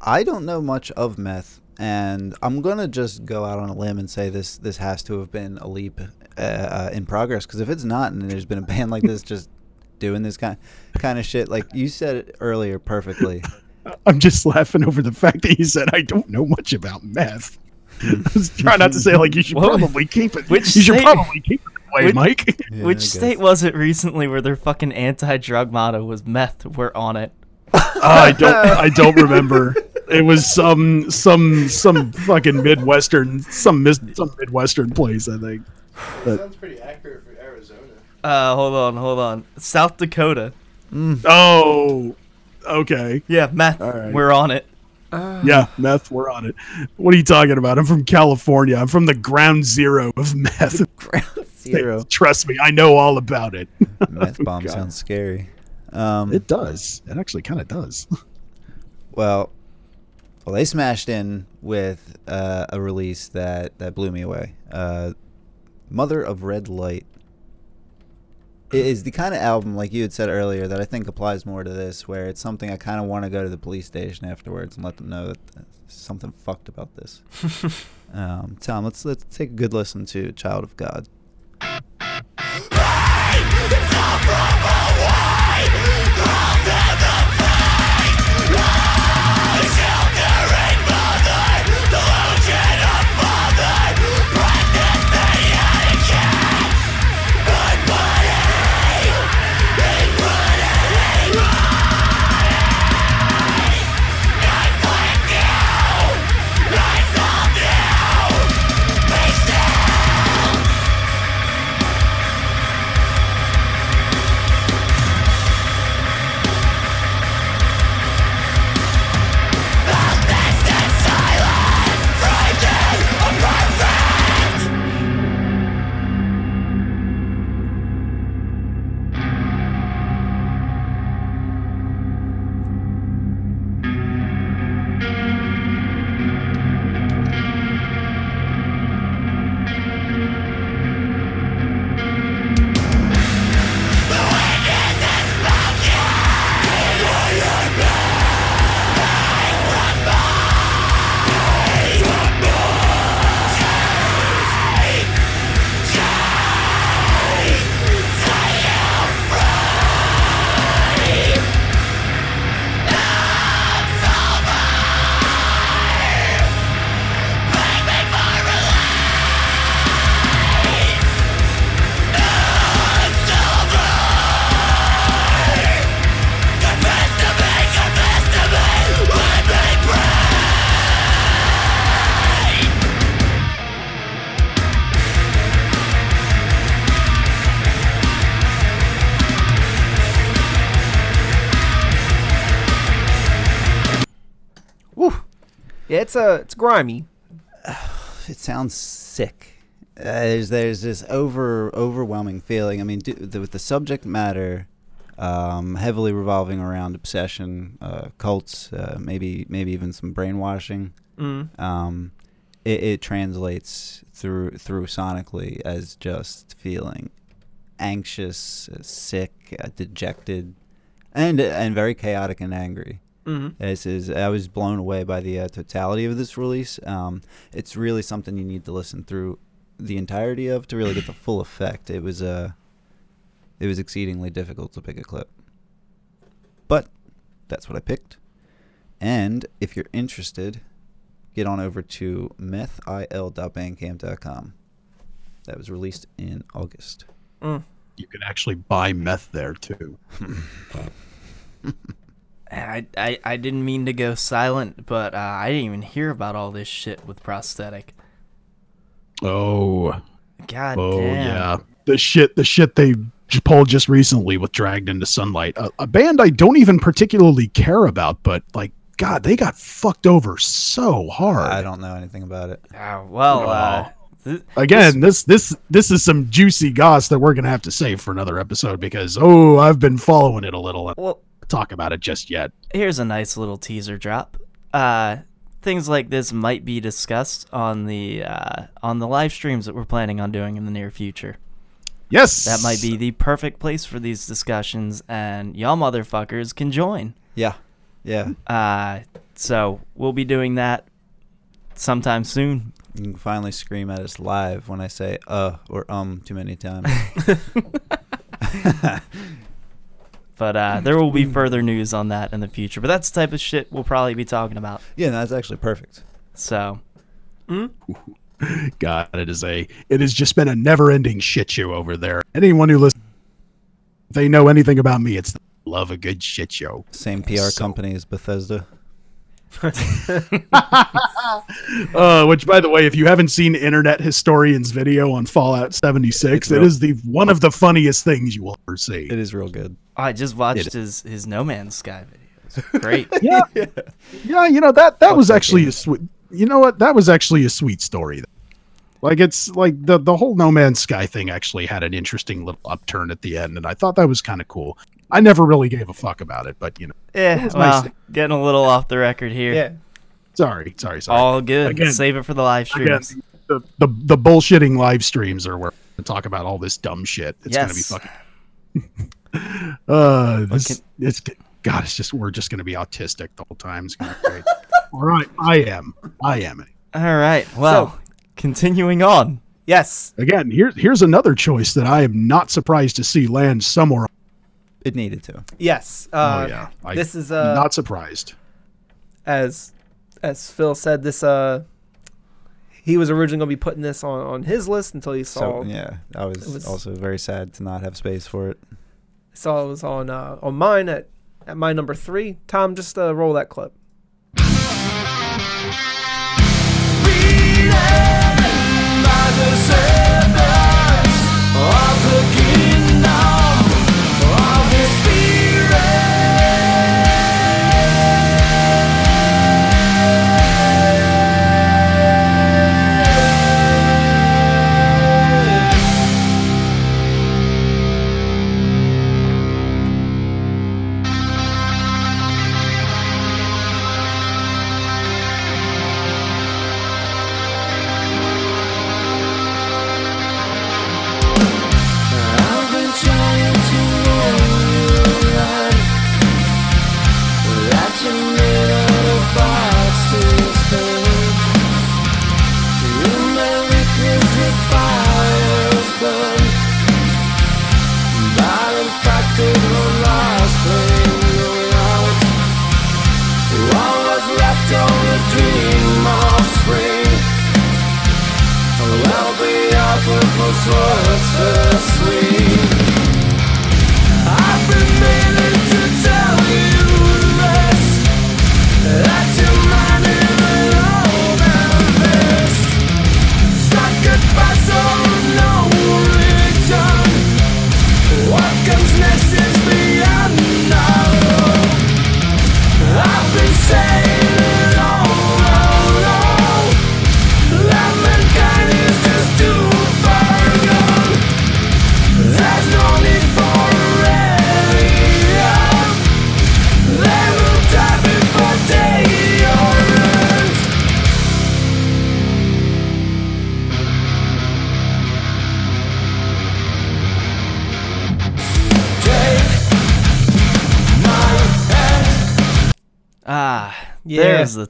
I don't know much of meth, and I'm gonna just go out on a limb and say this this has to have been a leap uh, uh, in progress. Because if it's not, and there's been a band like this just doing this kind kind of shit, like you said it earlier perfectly. I'm just laughing over the fact that you said I don't know much about meth. I was trying not to say like you should What- probably keep it. which you should state- probably keep it that way, which- Mike. Yeah, Which state was it recently where their fucking anti-drug motto was meth? We're on it. Uh, I don't. I don't remember. It was some some some fucking midwestern some mis- some midwestern place. I think. But, Sounds pretty accurate for Arizona. Uh, hold on, hold on. South Dakota. oh, okay. Yeah, meth. All right. We're on it. Yeah, meth. We're on it. What are you talking about? I'm from California. I'm from the ground zero of meth. Zero. Trust me, I know all about it. Meth bomb God. sounds scary. Um, It does. It actually kind of does. Well, well, they smashed in with uh, a release that that blew me away. Uh, Mother of Red Light is the kind of album like you had said earlier that I think applies more to this, where it's something I kind of want to go to the police station afterwards and let them know that something fucked about this. um, Tom, let's let's take a good listen to "Child of God." Hey, Yeah, it's uh, it's grimy. it sounds sick. Uh, there's there's this over overwhelming feeling. I mean, do, the, with the subject matter um, heavily revolving around obsession, uh, cults, uh, maybe maybe even some brainwashing. Mm. Um, it, it translates through through sonically as just feeling anxious, uh, sick, uh, dejected, and and very chaotic and angry. Hmm This is I was blown away by the uh, totality of this release. Um, it's really something you need to listen through the entirety of to really get the full effect. It was uh, it was exceedingly difficult to pick a clip, but that's what I picked. And if you're interested, get on over to methil.bandcamp.com. That was released in August. Mm. You can actually buy meth there too. I, I, I didn't mean to go silent, but uh, I didn't even hear about all this shit with prosthetic. Oh, God oh damn. yeah, the shit, the shit they pulled just recently with Dragged into Sunlight, a, a band I don't even particularly care about, but like, God, they got fucked over so hard. I don't know anything about it. Oh, well, uh, th- Again, this this this is some juicy goss that we're gonna have to save for another episode because oh, I've been following it a little. well, Talk about it just yet. here's a nice little teaser drop. Uh, things like this might be discussed on the uh, on the live streams that we're planning on doing in the near future. Yes, That might be the perfect place for these discussions, and y'all motherfuckers can join. Yeah, yeah. Uh, so we'll be doing that sometime soon. You can finally scream at us live when I say uh or um too many times. But uh, there will be further news on that in the future. But that's the type of shit we'll probably be talking about. yeah, that's actually perfect. So God, it is a it has just been a never-ending shit show over there. Anyone who listens, if they know anything about me, it's love a good shit show. Same PR So- company as Bethesda. Uh, which, by the way, if you haven't seen Internet Historian's video on Fallout 76, It's it real- is the one of the funniest things you will ever see. It is real good. I just watched his his No Man's Sky video. It's great. Yeah, yeah, you know that that was that actually game. a sweet. You know what? That was actually a sweet story. Like it's like the the whole No Man's Sky thing actually had an interesting little upturn at the end, and I thought that was kind of cool. I never really gave a fuck about it, but you know, Yeah, was well, nice. getting a little off the record here. Yeah. sorry, sorry, sorry. All good. Again- Save it for the live Again, streams. the, the the bullshitting live streams are where we talk about all this dumb shit. It's gonna be Yes. fucking. uh, this, can- it's God. It's just we're just gonna be autistic the whole time. It's gonna be great. all right, I am. I am. All right. Well, continuing on. Yes. Again, here's here's another choice that I am not surprised to see land somewhere. It needed to. Yes. Uh, oh yeah, I, this is uh, not surprised. as as Phil said. This uh, he was originally going to be putting this on on his list until he saw So yeah, I was, was- also very sad to not have space for it saw it was on uh, on mine at at my number three. Tom, just uh, roll that clip. Reading by the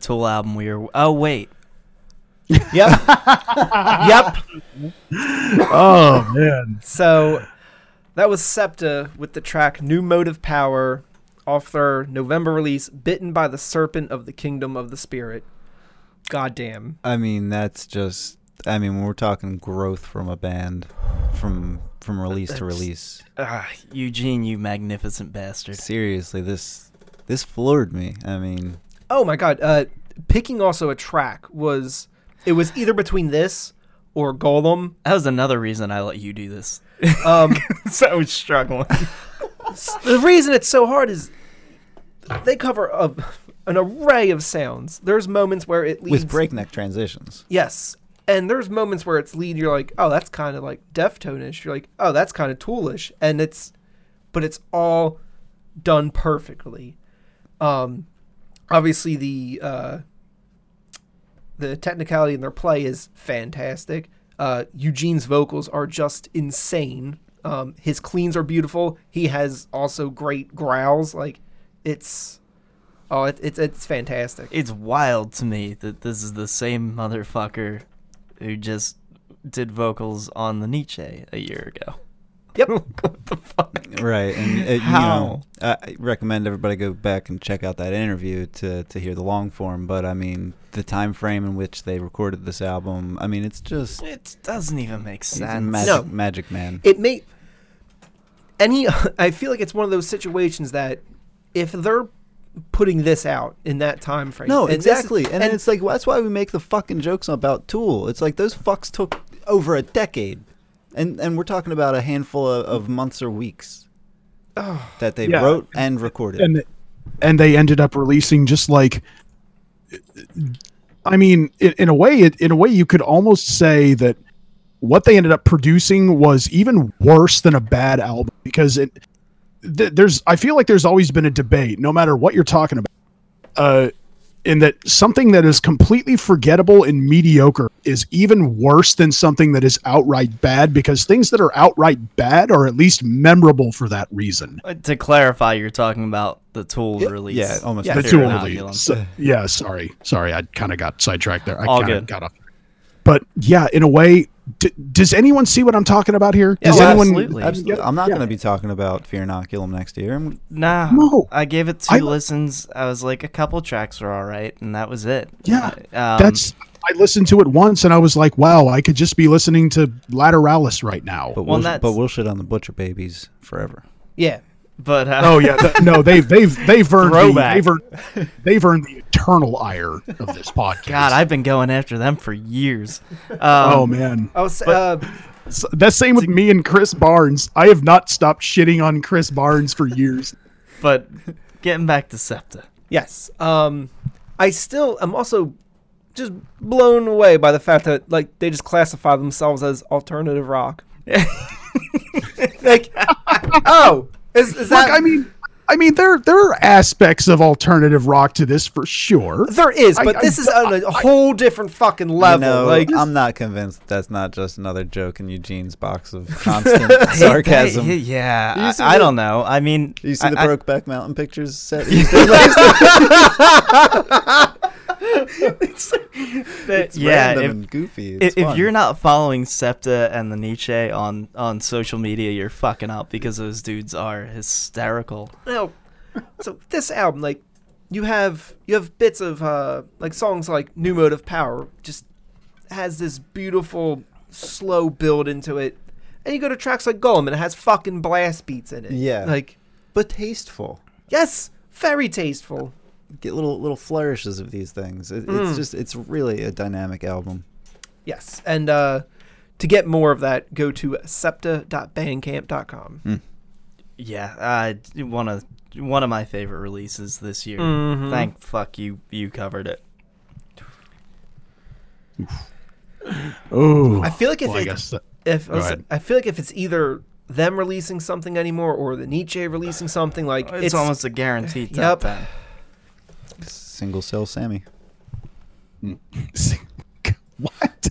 Tool album we were. Oh wait, Yep. yep. Oh man. So that was Septa with the track New Motive Power off their November release, Bitten by the Serpent of the Kingdom of the Spirit. Goddamn. I mean, that's just. I mean, when we're talking growth from a band, from from release to release. ah, Eugene, you magnificent bastard. Seriously, this this floored me. I mean, Oh my god. Uh picking also a track was it was either between this or Golem. That was another reason I let you do this. Um so I was struggling. the reason it's so hard is they cover a, an array of sounds. There's moments where it leads with breakneck transitions. Yes. And there's moments where it's lead, you're like, oh, that's kind of like Deftone-ish. You're like, oh, that's kind of toolish. And it's, but it's all done perfectly. Um, obviously the uh, the technicality in their play is fantastic. Uh, Eugene's vocals are just insane. Um, his cleans are beautiful. He has also great growls. Like, it's, oh, it, it's it's fantastic. it's wild to me that this is the same motherfucker who just did vocals on the Nietzsche a year ago. Yep. what the fuck? Right, and uh, you How? know, I recommend everybody go back and check out that interview to to hear the long form. But I mean, the time frame in which they recorded this album, I mean, it's just It doesn't even make sense. magic No. magic man. it may and he i feel like it's one of those situations that if they're putting this out in that time frame No, and this is- exactly, and, it's like that's why we make the fucking jokes about Tool. It's like those fucks took over a decade, and and we're talking about a handful of, of months or weeks that they Yeah. wrote and recorded. and and they ended up releasing just like i mean in, in a way it, in a way you could almost say that what they ended up producing was even worse than a bad album because it th- there's i feel like there's always been a debate no matter what you're talking about uh in that something that is completely forgettable and mediocre is even worse than something that is outright bad because things that are outright bad are at least memorable for that reason Uh, To clarify, you're talking about the Tool Yeah, release. yeah, almost Yeah, the Fear two Inoculum. only. So, yeah, sorry, sorry, I kind of got sidetracked there. I kinda got off. But yeah, in a way, d- does anyone see what I'm talking about here? Yeah, does well, anyone? absolutely. Absolutely. I'm not going to be talking about Fear Inoculum next year. I'm- Nah, No. I gave it two I- listens. I was like, a couple tracks were all right, and that was it. Yeah, um, That's. I listened to it once and I was like, wow, I could just be listening to Lateralus right now. But Well, we'll, that's- but we'll shit on the Butcher Babies forever. yeah But uh, Oh yeah, th- no, they've they've they've earned the, they've earned they've earned the eternal ire of this podcast. God, I've been going after them for years. Um, oh man, i was uh, S- that's same with me and Chris Barnes. I have not stopped shitting on Chris Barnes for years. But getting back to Septa. yes um i still i'm also just blown away by the fact that like they just classify themselves as alternative rock like oh is, is that Look, I mean, I mean, there there are aspects of alternative rock to this for sure. there is but I this is don't- on a whole different fucking level You know, like I'm not convinced that's not just another joke in Eugene's box of constant sarcasm. Hey, yeah, You see I, I don't know. I mean, You see the I- I- Brokeback Mountain pictures set? that- It's yeah, random if, and goofy. It's if fun. you're not following Septa and the Nietzsche on on social media, you're fucking up because those dudes are hysterical. No. So this album, like, you have you have bits of uh like songs like New Mode of Power, just has this beautiful slow build into it. And you go to tracks like Golem and it has fucking blast beats in it. Yeah. Like but tasteful. yes, very tasteful. Get little little flourishes of these things. It, Mm. It's just it's really a dynamic album. Yes. And uh to get more of that, go to septa.bandcamp.com. Yeah, uh, one of one of my favorite releases this year. Mhm. Thank fuck you, you covered it. Oh, I feel like if well, it- guess that, If I, Go was- ahead. I feel like if it's either them releasing something anymore or the Nietzsche releasing something like It's, almost a guaranteed Yep. top ten. Single cell Sammy. what?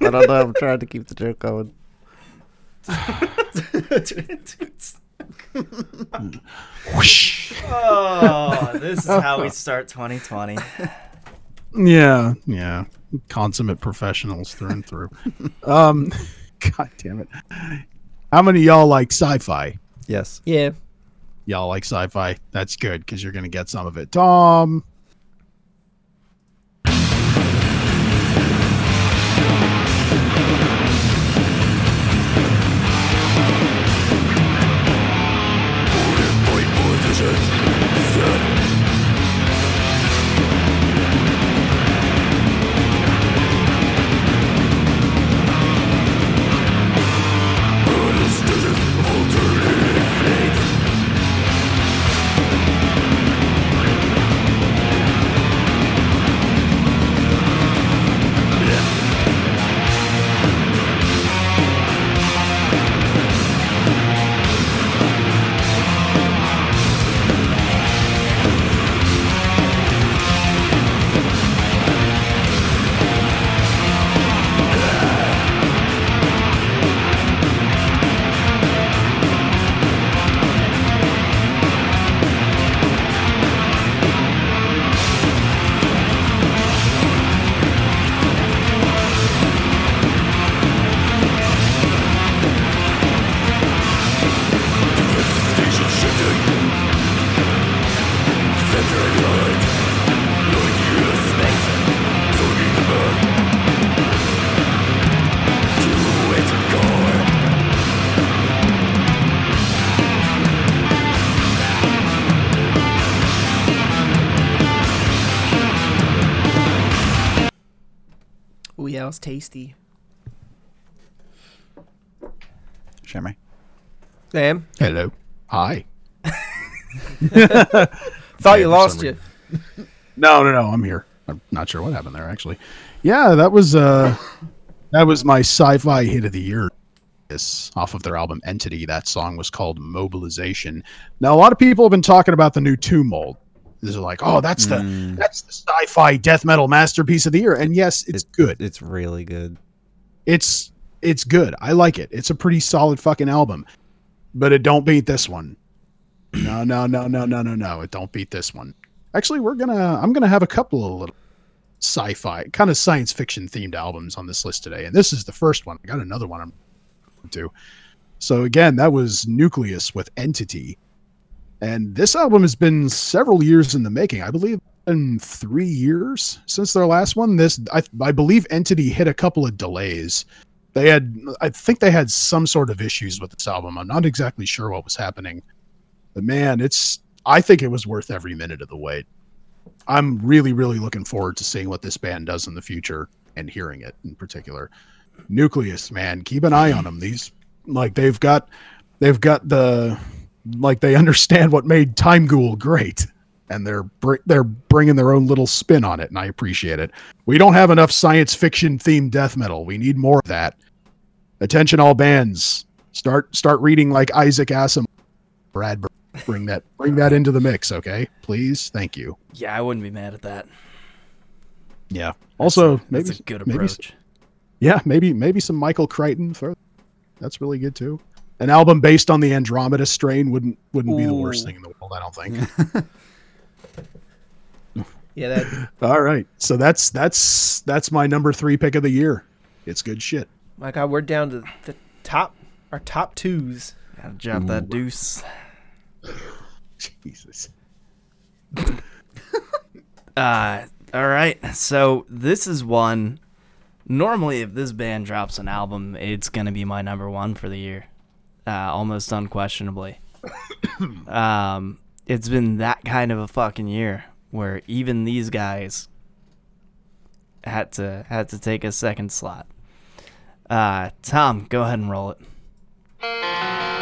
I don't know. I'm trying to keep the joke going. Oh, this is how we start 2020. Yeah, yeah. Consummate professionals through and through. um, God damn it. How many of y'all like sci-fi? Yes. Yeah. Y'all like sci-fi? That's good because you're gonna get some of it. Tom. Tasty. Shimmer. Sam, Hello. Hi. thought you lost you. No, no, no. I'm here. I'm not sure what happened there actually. Yeah, that was uh that was my sci-fi hit of the year. This off of their album Entity. That song was called Mobilization. Now a lot of people have been talking about the new Tomb Mold. This is like, oh, that's the Mm. that's the sci-fi death metal masterpiece of the year. And yes, it's It- good. It's really good. It's it's good. I like it. It's a pretty solid fucking album. But it don't beat this one. No, no, no, no, no, no, no. It don't beat this one. Actually, we're gonna I'm gonna have a couple of little sci-fi kind of science fiction themed albums on this list today. And this is the first one. I got another one I'm to. So again, that was Nucleus with Entity. And this album has been several years in the making. I believe in three years since their last one. This I, I believe Entity hit a couple of delays. They had I think they had some sort of issues with this album. I'm not exactly sure what was happening. But man, it's I think it was worth every minute of the wait. I'm really, really looking forward to seeing what this band does in the future and hearing it in particular. Nucleus, man, keep an eye on them. These like they've got they've got the like they understand what made Timeghoul great, and they're br- they're bringing their own little spin on it, and I appreciate it. We don't have enough science fiction themed death metal. We need more of that. Attention, all bands, start start reading like Isaac Asimov, Brad. Bring that bring that into the mix, okay? Please, thank you. Yeah, I wouldn't be mad at that. Yeah. Also, That's maybe a good maybe approach. Yeah, maybe maybe some Michael Crichton. Throw, that's really good too. An album based on the Andromeda strain wouldn't wouldn't be the worst thing in the world. I don't think. Yeah, that All right, so that's that's that's my number three pick of the year. It's good shit. my God, we're down to the top our top twos. Gotta drop that deuce. Jesus. Uh, all right. So this is one. Normally, if this band drops an album, it's gonna be my number one for the year, uh, almost unquestionably. um, it's been that kind of a fucking year where even these guys had to had to take a second slot. Uh, Tom, go ahead and roll it.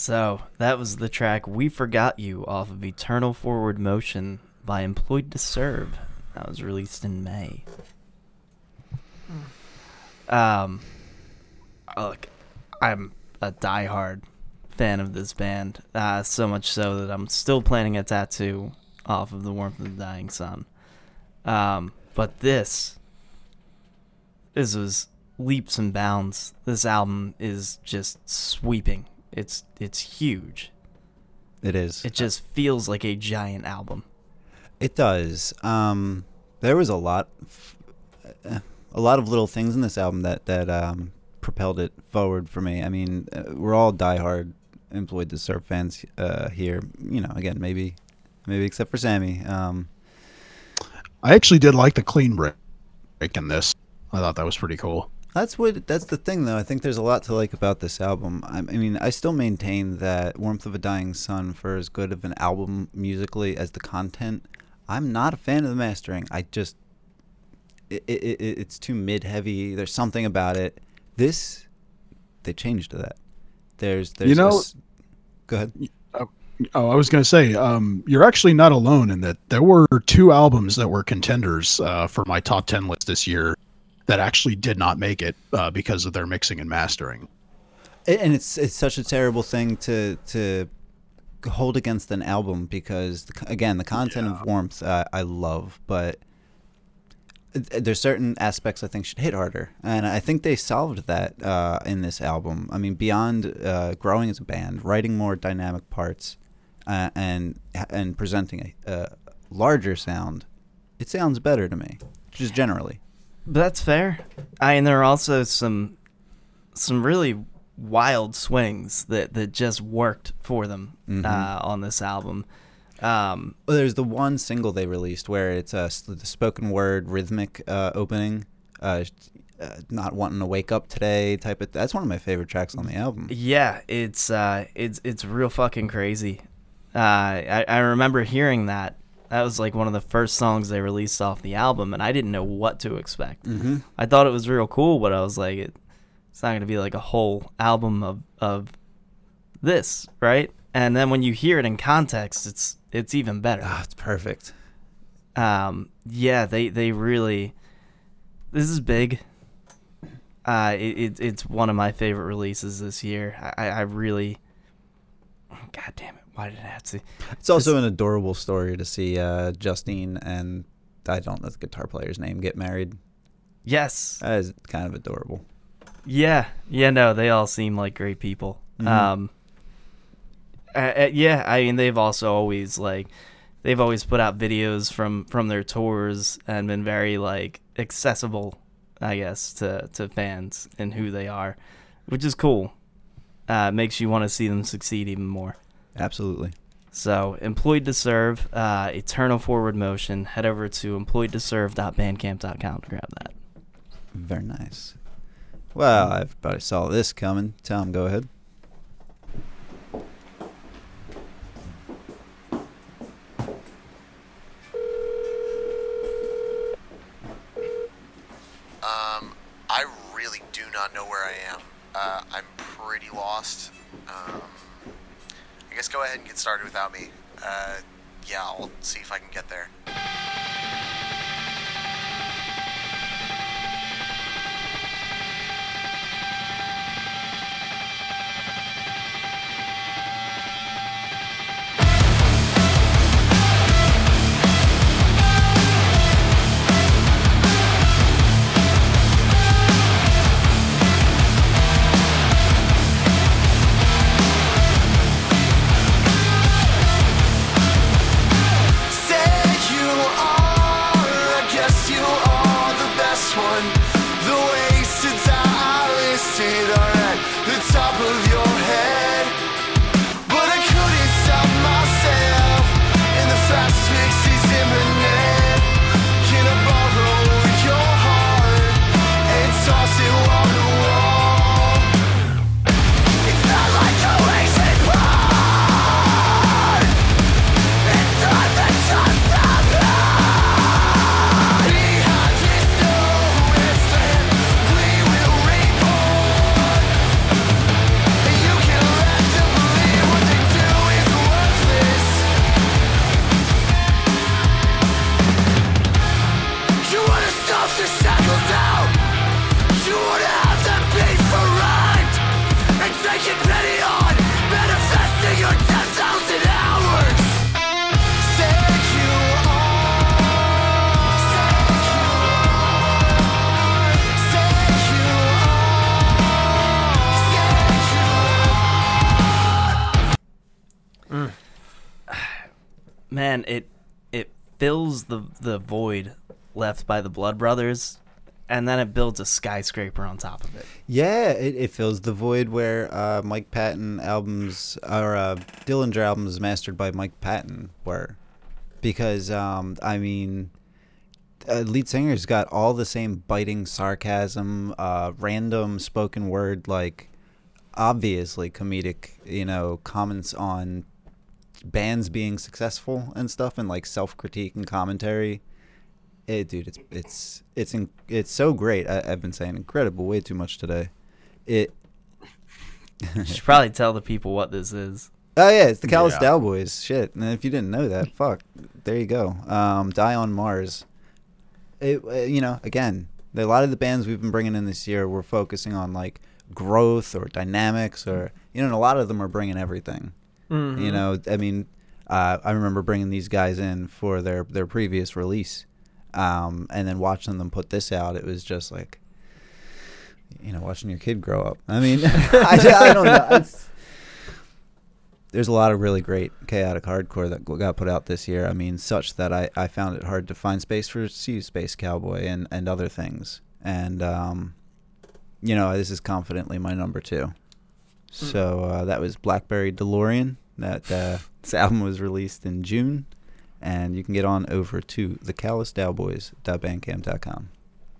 So that was the track "We Forgot You" off of "Eternal Forward Motion" by Employed to Serve. That was released in May. Um, look, I'm a diehard fan of this band. Uh, so much so that I'm still planning a tattoo off of the warmth of the dying sun. Um, but this, this was leaps and bounds. This album is just sweeping. It's it's huge. It is. It just feels like a giant album. It does. Um, there was a lot, uh, a lot of little things in this album that that um, propelled it forward for me. I mean, uh, we're all diehard Employed to Serve fans uh, here. You know, again, maybe, maybe except for Sammy. Um, I actually did like the clean break in this. I thought that was pretty cool. That's what. That's the thing, though. I think there's a lot to like about this album. I, I mean, I still maintain that "Warmth of a Dying Sun," for as good of an album musically as the content, I'm not a fan of the mastering. I just, it, it, it it's too mid-heavy. There's something about it. This, they changed that. There's, there's. You know- go ahead. Oh, I was going to say, um, you're actually not alone in that there were two albums that were contenders uh, for my top 10 list this year that actually did not make it uh, because of their mixing and mastering. And it's it's such a terrible thing to to hold against an album because again the content of warmth uh, I love but there's certain aspects I think should hit harder. And I think they solved that uh, in this album. I mean beyond uh, growing as a band writing more dynamic parts uh, and and presenting a, a larger sound it sounds better to me just generally But that's fair. I and there are also some some really wild swings that that just worked for them Mhm. uh, on this album. Um, Well, there's the one single they released where it's a s- the spoken word rhythmic uh, opening, uh, uh, not wanting to wake up today type of. That's one of my favorite tracks on the album. yeah, it's uh, it's it's real fucking crazy. Uh, I I remember hearing that. That was like one of the first songs they released off the album, and I didn't know what to expect. Mm-hmm. I thought it was real cool, but I was like, it, it's not gonna be like a whole album of of this, right? And then when you hear it in context, it's it's even better. Ah, it's perfect. Um, yeah, they they really. This is big. Uh, it, it it's one of my favorite releases this year. I I really. God damn it! Why did I have to? It's also an adorable story to see uh, Justine and I don't know the guitar player's name get married. Yes. That is kind of adorable. Yeah, yeah, no, they all seem like great people. Mhm. Um, uh, yeah, I mean, they've also always like, they've always put out videos from from their tours and been very like accessible, I guess, to to fans and who they are, which is cool. Uh, makes you want to see them succeed even more. Absolutely. So, employed to serve, uh, eternal forward motion. Head over to employedtoserve.bandcamp.com to serve.bandcamp.com to grab that. Very nice. Well, everybody saw this coming. Tom, go ahead. Um, I really do not know where I am. Uh, I'm pretty lost. Um, I guess go ahead and get started without me. Uh, yeah, I'll see if I can get there. Man, it it fills the the void left by the Blood Brothers, and then it builds a skyscraper on top of it. Yeah, it, it fills the void where uh, Mike Patton albums or uh, Dillinger albums mastered by Mike Patton were, because um, I mean, uh, lead singer's got all the same biting sarcasm, uh, random spoken word, like obviously comedic, you know, comments on bands being successful and stuff, and like self critique and commentary. It, dude, it's it's it's in, it's so great. I, I've been saying incredible way too much today. It. You should probably tell the people what this is. Oh yeah, it's the Callous Yeah. Daoboys. Shit, and if you didn't know that, fuck, there you go. Um, Die on Mars. It, uh, you know, again, the, a lot of the bands we've been bringing in this year, we're focusing on like growth or dynamics, or you know, and a lot of them are bringing everything. Mm-hmm. You know, I mean, uh, I remember bringing these guys in for their their previous release, um, and then watching them put this out. It was just like, you know, watching your kid grow up. I mean, I, I don't know. It's, there's a lot of really great chaotic hardcore that got put out this year. I mean, such that I, I found it hard to find space for See Space Cowboy and, and other things. And, um, you know, this is confidently my number two. So uh, that was Blackberry DeLorean. That uh, this album was released in June, and you can get on over to thecallousdaoboys.bandcamp.com.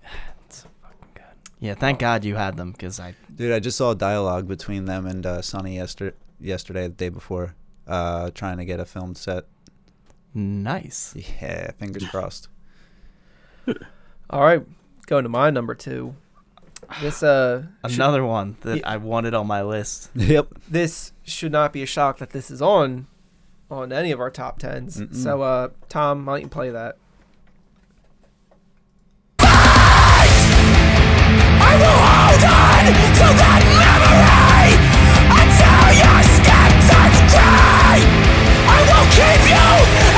That's fucking good. Yeah, thank God you had them because I Dude, I just saw a dialogue between them and uh, Sonny yester- yesterday, the day before, uh, trying to get a film set. nice. Yeah, fingers crossed. All right, going to my number two. This uh should- Another one that Yeah. I wanted on my list. yep. this should not be a shock that this is on on any of our top 10s. Mm-mm. So uh Tom, why don't you play that? killing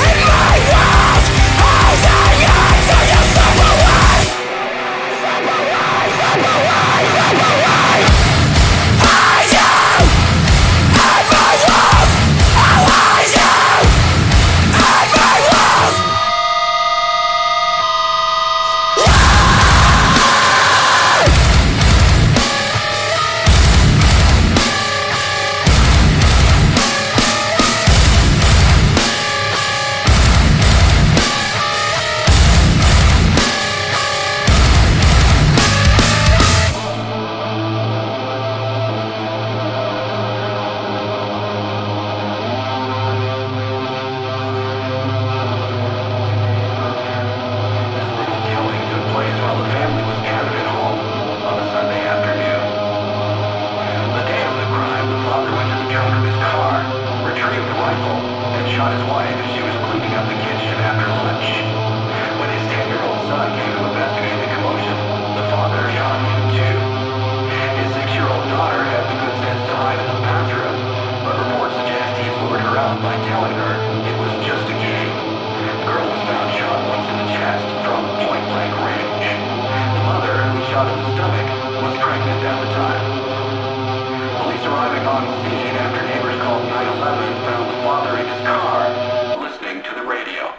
arriving on scene after neighbors called 911 found the father in his car, listening to the radio.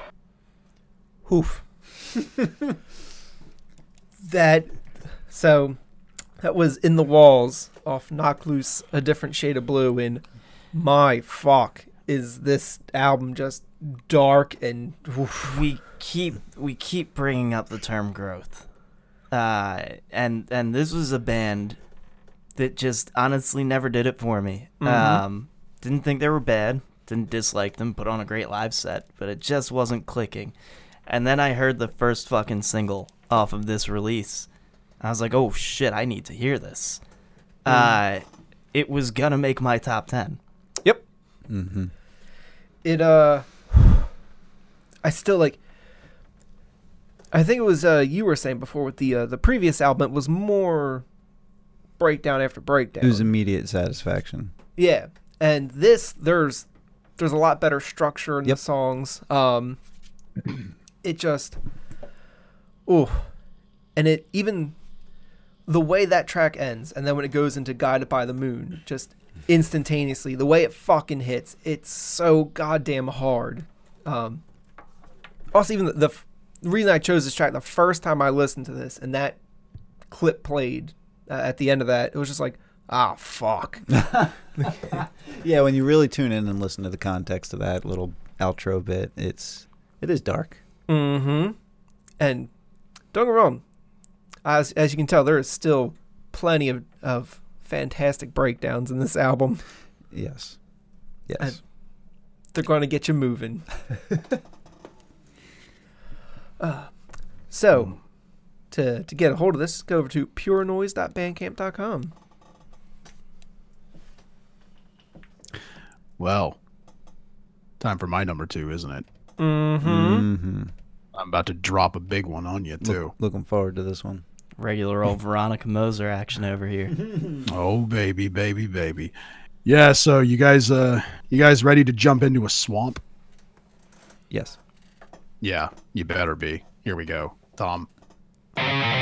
Oof. that so that was in the walls off Knocked Loose a different shade of blue and my fuck is this album just dark and oof. we keep we keep bringing up the term growth, uh, and and this was a band that just honestly never did it for me. Um, didn't think they were bad, didn't dislike them, put on a great live set, but it just wasn't clicking. And then I heard the first fucking single off of this release. I was like, oh shit, I need to hear this. Uh, it was gonna make my top ten. yep Mm-hmm. it uh i still like i think it was uh you were saying before with the uh the previous album it was more breakdown after breakdown It was immediate satisfaction. Yeah, and this there's there's a lot better structure in Yep. the songs. Um, it just, oh, and it even the way that track ends, and then when it goes into "Guided by the Moon," just instantaneously the way it fucking hits, it's so goddamn hard. Um, also, even the, the f- the reason I chose this track, the first time I listened to this, and that clip played uh, at the end of that, it was just like, ah, fuck. Yeah, when you really tune in and listen to the context of that little outro bit, it's it is dark. Mm-hmm. And don't get me wrong, as as you can tell, there is still plenty of, of fantastic breakdowns in this album. Yes. Yes. And- They're going to get you moving. uh, so, to to get a hold of this, go over to purenoise.bandcamp.com. Well, time for my number two, isn't it? Mm-hmm. mm-hmm. I'm about to drop a big one on you too. looking forward to this one. Regular old Veronica Moser action over here. Oh baby, baby, baby. Yeah, so you guys uh you guys ready to jump into a swamp? Yes. Yeah, you better be. Here we go. Tom. Bye.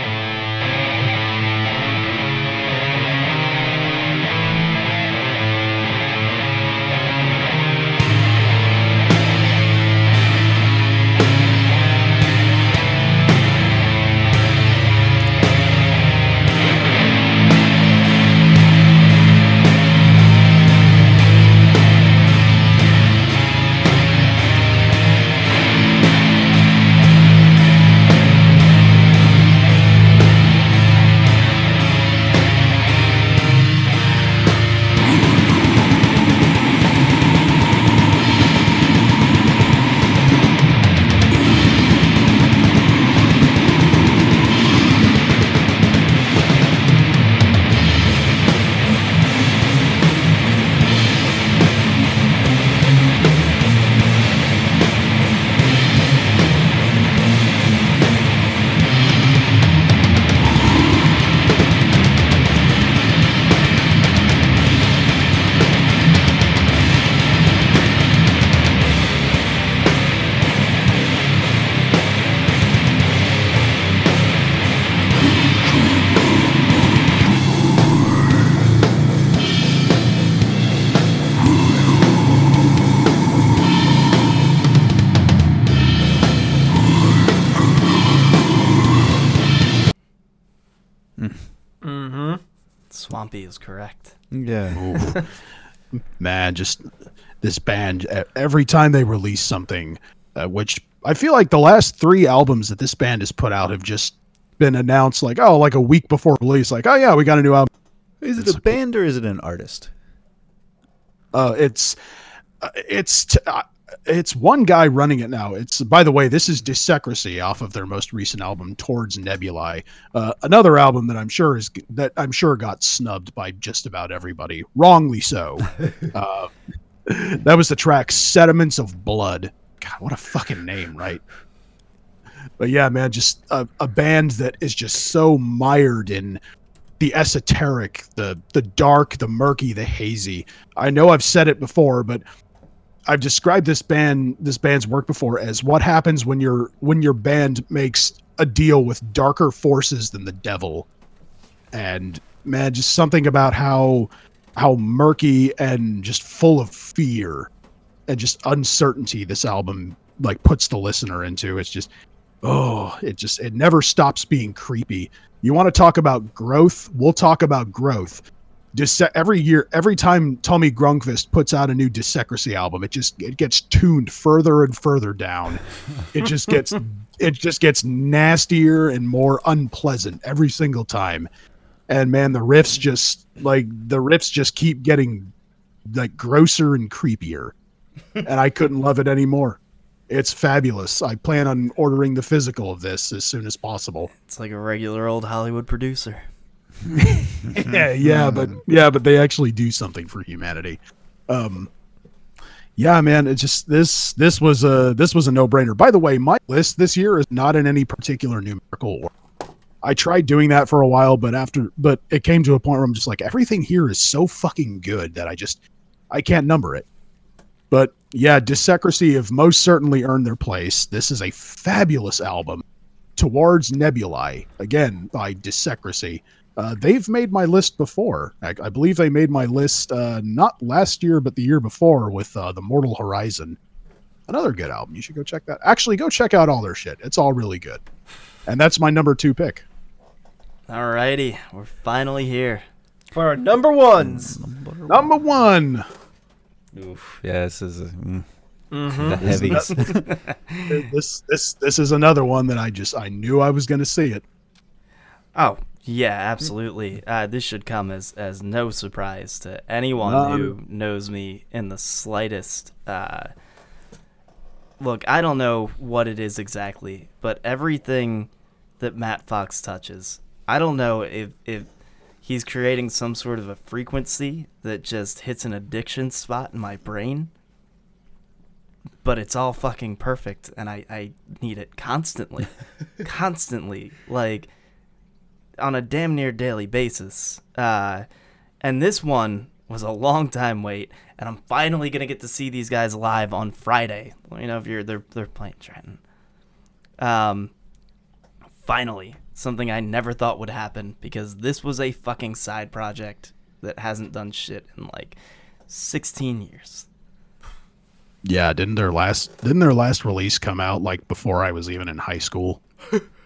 Swampy is correct. Yeah. Man, just this band every time they release something uh, which I feel like the last 3 albums that this band has put out have just been announced like oh like a week before release like oh yeah, we got a new album. Is it a band or is it an artist? Uh, it's uh, it's t- uh, it's one guy running it now. It's by the way, this is Desecresy off of their most recent album, Towards Nebulae. Uh, another album that I'm sure is that I'm sure got snubbed by just about everybody, wrongly so. uh, that was the track "Sediments of Blood." God, what a fucking name, right? But yeah, man, just a, a band that is just so mired in the esoteric, the the dark, the murky, the hazy. I know I've said it before, but I've described this band this band's work before as what happens when your when your band makes a deal with darker forces than the devil. And man, just something about how how murky and just full of fear and just uncertainty this album like puts the listener into. It's just oh, it just it never stops being creepy. You want to talk about growth? We'll talk about growth. Every year, every time Tommi Grönqvist puts out a new Desecresy album, it just it gets tuned further and further down. It just gets it just gets nastier and more unpleasant every single time. And man, the riffs just like the riffs just keep getting like grosser and creepier. and I couldn't love it anymore. It's fabulous. I plan on ordering the physical of this as soon as possible. It's like a regular old Hollywood producer. Yeah, yeah, but yeah, but they actually do something for humanity. Um, yeah, man, it just this this was a this was a no brainer. By the way, my list this year is not in any particular numerical order. I tried doing that for a while, but after but it came to a point where I'm just like everything here is so fucking good that I just I can't number it. But yeah, Desecresy have most certainly earned their place. This is a fabulous album. Towards Nebulae, again by Desecresy. Uh, they've made my list before. I, I believe they made my list uh, not last year, but the year before with uh, the Mortal Horizon. another good album. You should go check that. Actually, go check out all their shit. It's all really good. And that's my number two pick. Alrighty, we're finally here. For our number ones. Number one. Oof. Yeah, this is a, mm, Mm-hmm. the heavies. This this this is another one that I just I knew I was going to see it. Oh, yeah, absolutely. Uh, this should come as, as no surprise to anyone None. who knows me in the slightest. Uh, look, I don't know what it is exactly, but everything that Matt Fox touches, I don't know if, if he's creating some sort of a frequency that just hits an addiction spot in my brain. But it's all fucking perfect, and I, I need it constantly. constantly. Like, on a damn near daily basis. Uh, and this one was a long time wait, and I'm finally gonna get to see these guys live on Friday. You know, if you're they're they're playing Trenton. Um, finally, something I never thought would happen because this was a fucking side project that hasn't done shit in like 16 years. Yeah, didn't their last didn't their last release come out like before I was even in high school?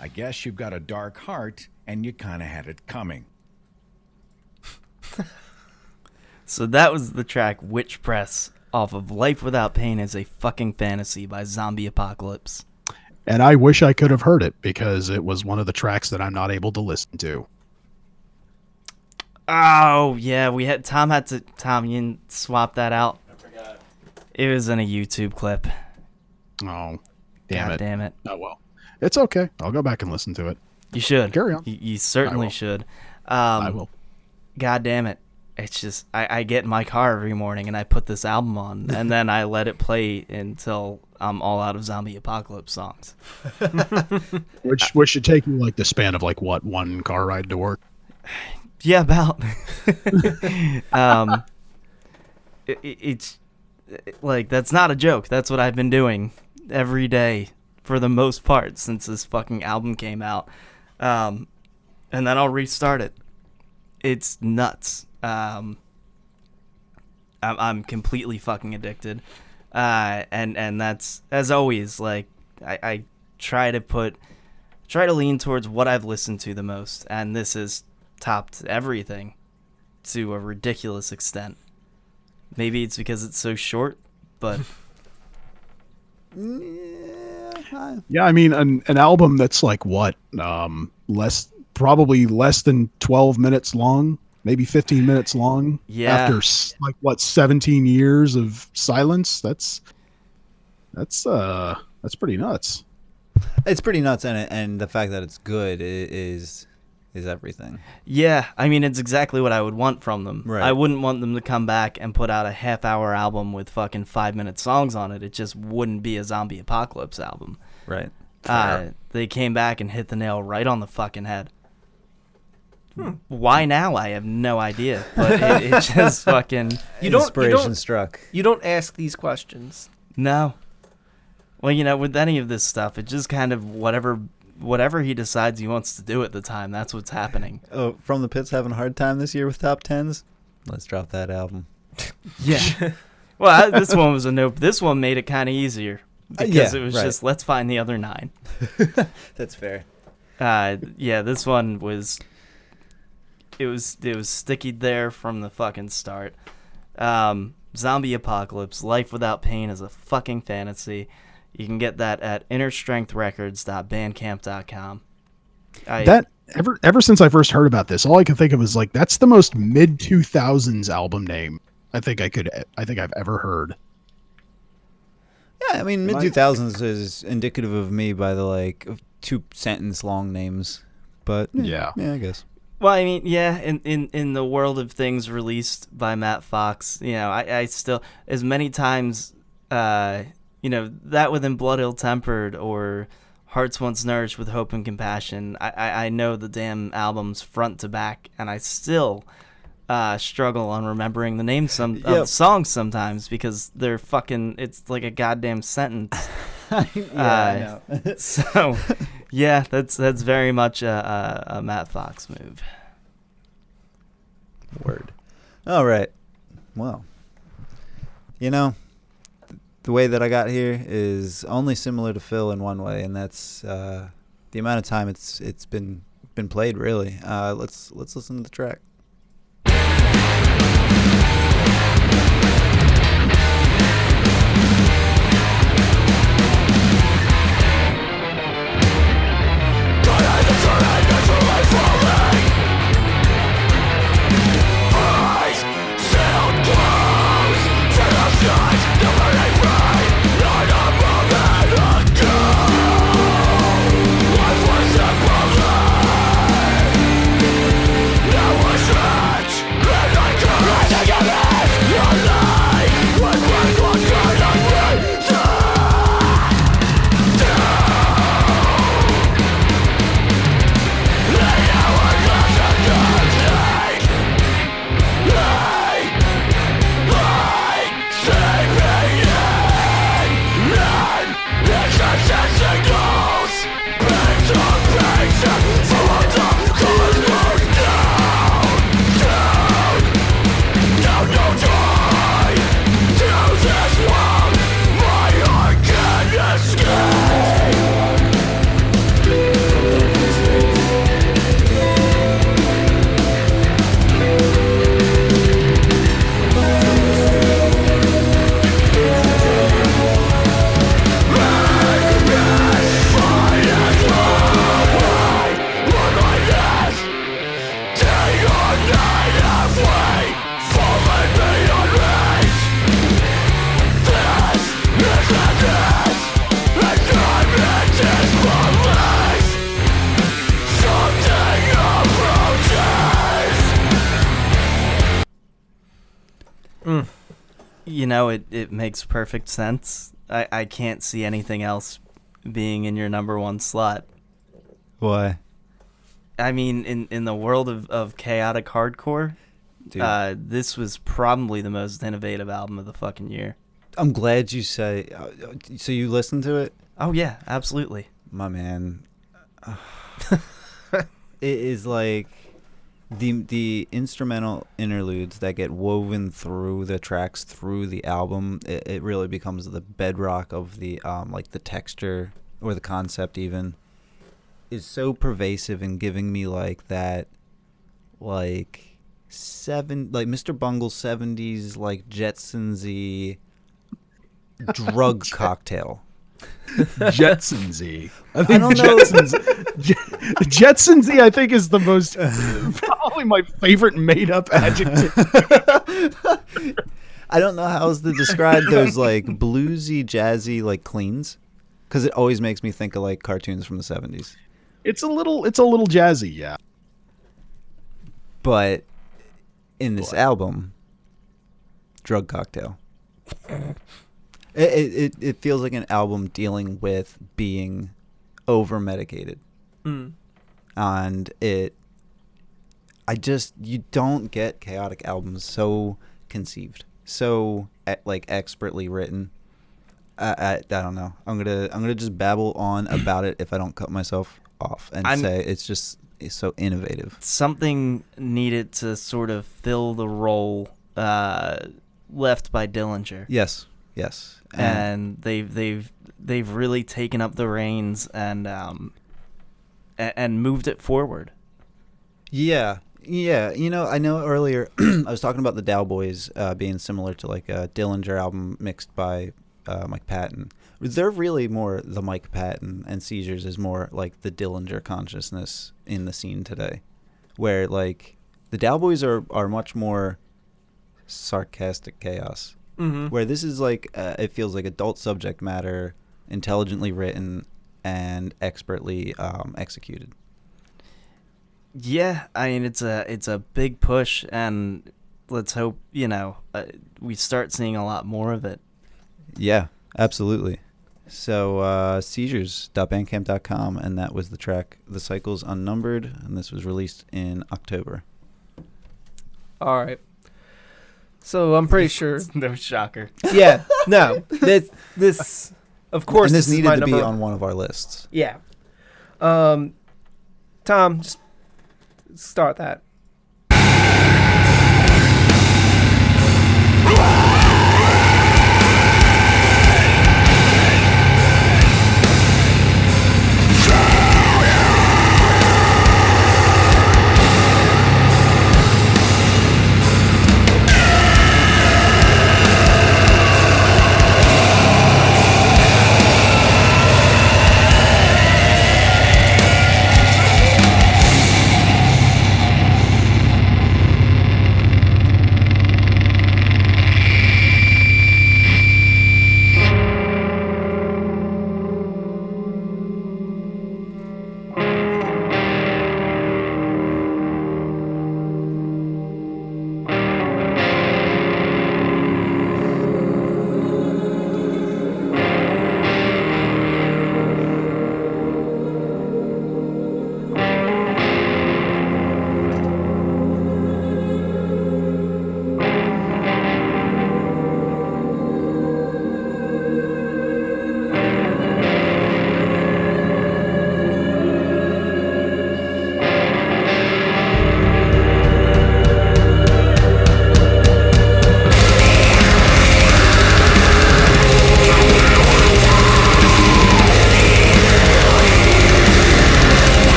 I guess you've got a dark heart and you kind of had it coming. So that was the track Witch Press off of Life Without Pain is a fucking fantasy by Zombie Apocalypse. And I wish I could have heard it because it was one of the tracks that I'm not able to listen to. Oh yeah, we had Tom had to Tom you didn't swap that out. I forgot. It was in a YouTube clip. Oh, damn God it. damn it. Oh well. It's okay. I'll go back and listen to it. You should. Carry on. You, you certainly will. should. Um, I will. God damn it. It's just I, I get in my car every morning and I put this album on and then I let it play until I'm all out of zombie apocalypse songs. Which which should take you like the span of like what one car ride to work. Yeah, about. um, it, it- it's it- like that's not a joke. That's what I've been doing every day for the most part since this fucking album came out. Um, and then I'll restart it. It's nuts. Um, I'm, I'm completely fucking addicted. Uh, and and that's as always like I, I try to put try to lean towards what I've listened to the most, and this has topped everything to a ridiculous extent. Maybe it's because it's so short, but Yeah, I mean an an album that's like what um less probably less than 12 minutes long, maybe 15 minutes long Yeah. after like what 17 years of silence. That's that's uh that's pretty nuts. It's pretty nuts, and and the fact that it's good is is everything. yeah, I mean it's exactly what I would want from them. Right. I wouldn't want them to come back and put out a half hour album with fucking five minute songs on it. It just wouldn't be a zombie apocalypse album. Right. Uh, they came back and hit the nail right on the fucking head. Why now? I have no idea. But it, it just fucking You don't, you Inspiration don't struck. you don't ask these questions. No. Well, you know, with any of this stuff, it just kind of whatever whatever he decides he wants to do at the time, that's what's happening. Oh, from the pits having a hard time this year with top tens. Let's drop that album. Yeah. well, I, this one was a nope. This one made it kind of easier Uh, because yeah, it was right. just let's find the other nine. That's fair. Uh, yeah, this one was. It was it was sticky there from the fucking start. Um, Zombie Apocalypse, Life Without Pain is a fucking fantasy. You can get that at innerstrengthrecords.bandcamp.com. I, that ever ever since I first heard about this, all I could think of was like that's the most mid two thousands album name I think I could I think I've ever heard. Yeah, I mean mid two thousands is indicative of me by the like two sentence long names, but Yeah. yeah, I guess. Well, I mean, yeah, in, in, in the world of things released by Matt Fox, you know, I, I still, as many times, uh, you know, that within Blood Ill Tempered or Hearts Once Nourished with Hope and Compassion, I, I, I know the damn albums front to back, and I still uh, struggle on remembering the names some of Yep. the songs sometimes because they're fucking, it's like a goddamn sentence. yeah, Uh, so, yeah, that's that's very much a, a, a Matt Fox move. Word. All right. Well, you know, the way that I got here is only similar to Phil in one way, and that's uh, the amount of time it's it's been been played. Really. Uh, let's let's listen to the track. It, it makes perfect sense. I, I can't see anything else being in your number one slot. Why? I mean, in, in the world of, of chaotic hardcore, Dude. uh, this was probably the most innovative album of the fucking year. I'm glad you say. Uh, so you listened to it, Oh, yeah, absolutely. my man. it is like the the instrumental interludes that get woven through the tracks through the album. It, it really becomes the bedrock of the um like the texture or the concept even is so pervasive in giving me like that like seven like Mr. Bungle 70s like Jetsonsy drug cocktail. Jetsonsy. I think don't know. Jetsons, J- Jetsonsy, I think, is the most probably my favorite made-up adjective. I don't know how else to describe those like bluesy, jazzy like cleans, because it always makes me think of like cartoons from the seventies. It's a little, it's a little jazzy, yeah. But in this album, drug cocktail. It, it it feels like an album dealing with being over medicated, Mm. and it. I just you don't get chaotic albums so conceived, so like expertly written. I, I, I don't know. I'm gonna I'm gonna just babble on about it if I don't cut myself off and I'm- say it's just it's so innovative. Something needed to sort of fill the role uh, left by Dillinger. Yes, yes, and they've they've they've really taken up the reins and um a- and moved it forward. Yeah, Yeah, you know, I know earlier I was talking about the Daoboys uh, being similar to like a Dillinger album mixed by uh, Mike Patton. They're really more the Mike Patton, and Seizures is more like the Dillinger consciousness in the scene today, where like the Daoboys are are much more sarcastic chaos. Mhm. Where this is like uh, it feels like adult subject matter, intelligently written and expertly um, executed. Yeah, I mean it's a it's a big push, and let's hope you know uh, we start seeing a lot more of it. Yeah, absolutely. So uh, seizures.bandcamp.com, and that was the track "The Cycles Unnumbered," and this was released in October. All right. So I'm pretty sure. no shocker. Yeah. No. This. This. Of course. and this, is needed my to be number- on one of our lists. Yeah. Um, Tom, just start that.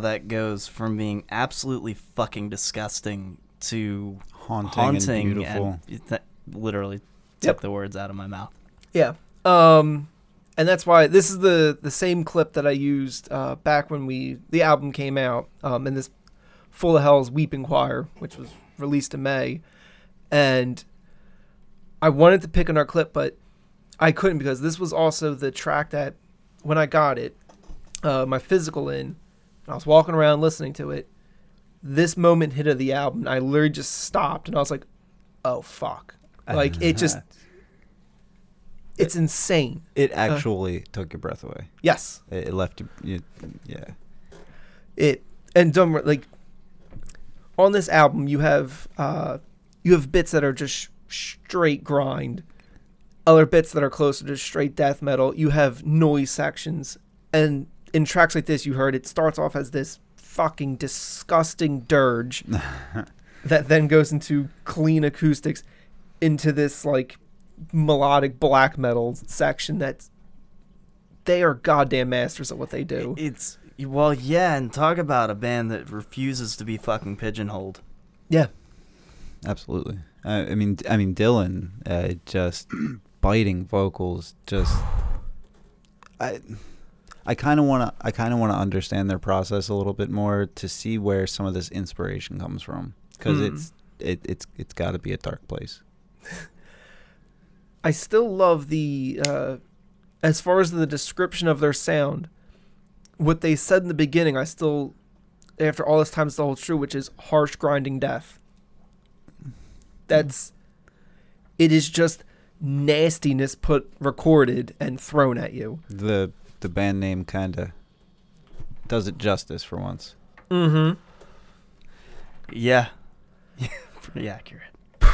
How that goes from being absolutely fucking disgusting to Haunting, haunting and beautiful. and that literally Yep. took the words out of my mouth. Yeah. Um, and that's why this is the the same clip that I used uh, back when we the album came out. Um, and this Full of Hell's Weeping Choir, which was released in May, and I wanted to pick another clip, but I couldn't because this was also the track that when I got it, uh, my physical in, I was walking around listening to it. This moment hit of the album, I literally just stopped and I was like, "Oh fuck!" Like it just, it's insane. It actually took your breath away. Yes, It, it left you, you. Yeah. it and dumb like on this album you have uh you have bits that are just straight grind other bits that are closer to straight death metal you have noise sections and in tracks like this you heard it starts off as this fucking disgusting dirge that then goes into clean acoustics into this like melodic black metal section that's they are goddamn masters at what they do It's well, yeah, and talk about a band that refuses to be fucking pigeonholed. yeah Absolutely. I, I mean, I mean, Dylan, uh, just biting vocals. Just, I, I kind of want to, I kind of want to understand their process a little bit more to see where some of this inspiration comes from, because Hmm. it's, it, it's, it's got to be a dark place. I still love the uh, as far as the description of their sound. What they said in the beginning, I still, after all this time, still holds true, which is harsh grinding death. That's, it is just nastiness put recorded and thrown at you. The the band name kind of does it justice for once. Mm-hmm. Yeah. Pretty accurate.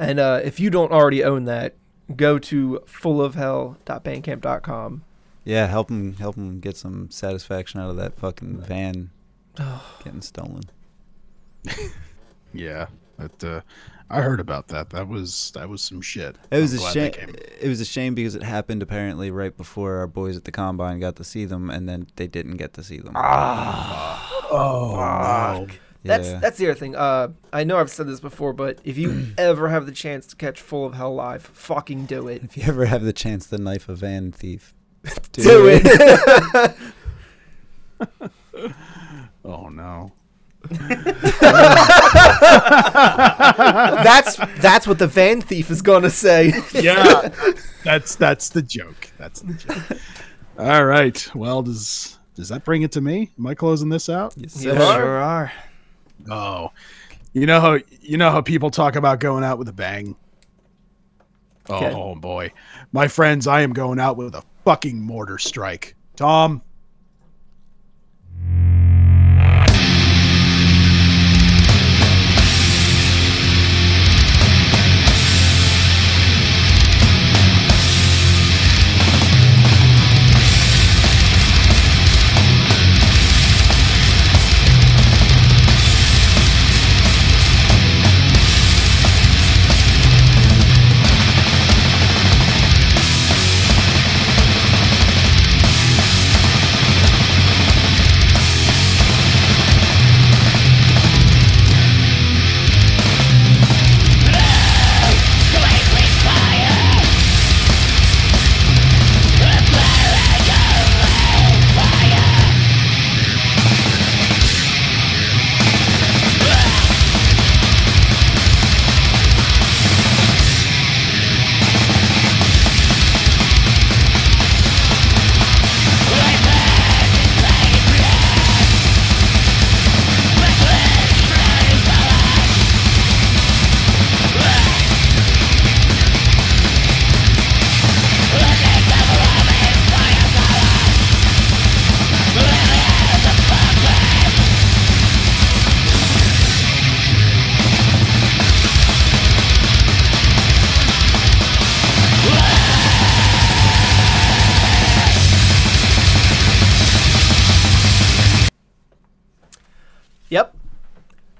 And uh, if you don't already own that, go to fullofhell.bandcamp.com. Yeah, help him help him get some satisfaction out of that fucking van getting stolen. Yeah, but uh, I heard about that. That was that was some shit. It was I'm a shame. It was a shame because it happened apparently right before our boys at the combine got to see them, and then they didn't get to see them. Oh, no. That's Yeah. that's the other thing. Uh, I know I've said this before, but if you ever have the chance to catch Full of Hell live, fucking do it. If you ever have the chance to knife a van thief, Do it. Oh no. that's that's what the van thief is gonna say. Yeah, that's that's the joke. That's the joke. All right. Well, does does that bring it to me? Am I closing this out? Yes, You sure are. Oh, you know how you know how people talk about going out with a bang. Oh Okay. boy, my friends, I am going out with a fucking mortar strike. Tom,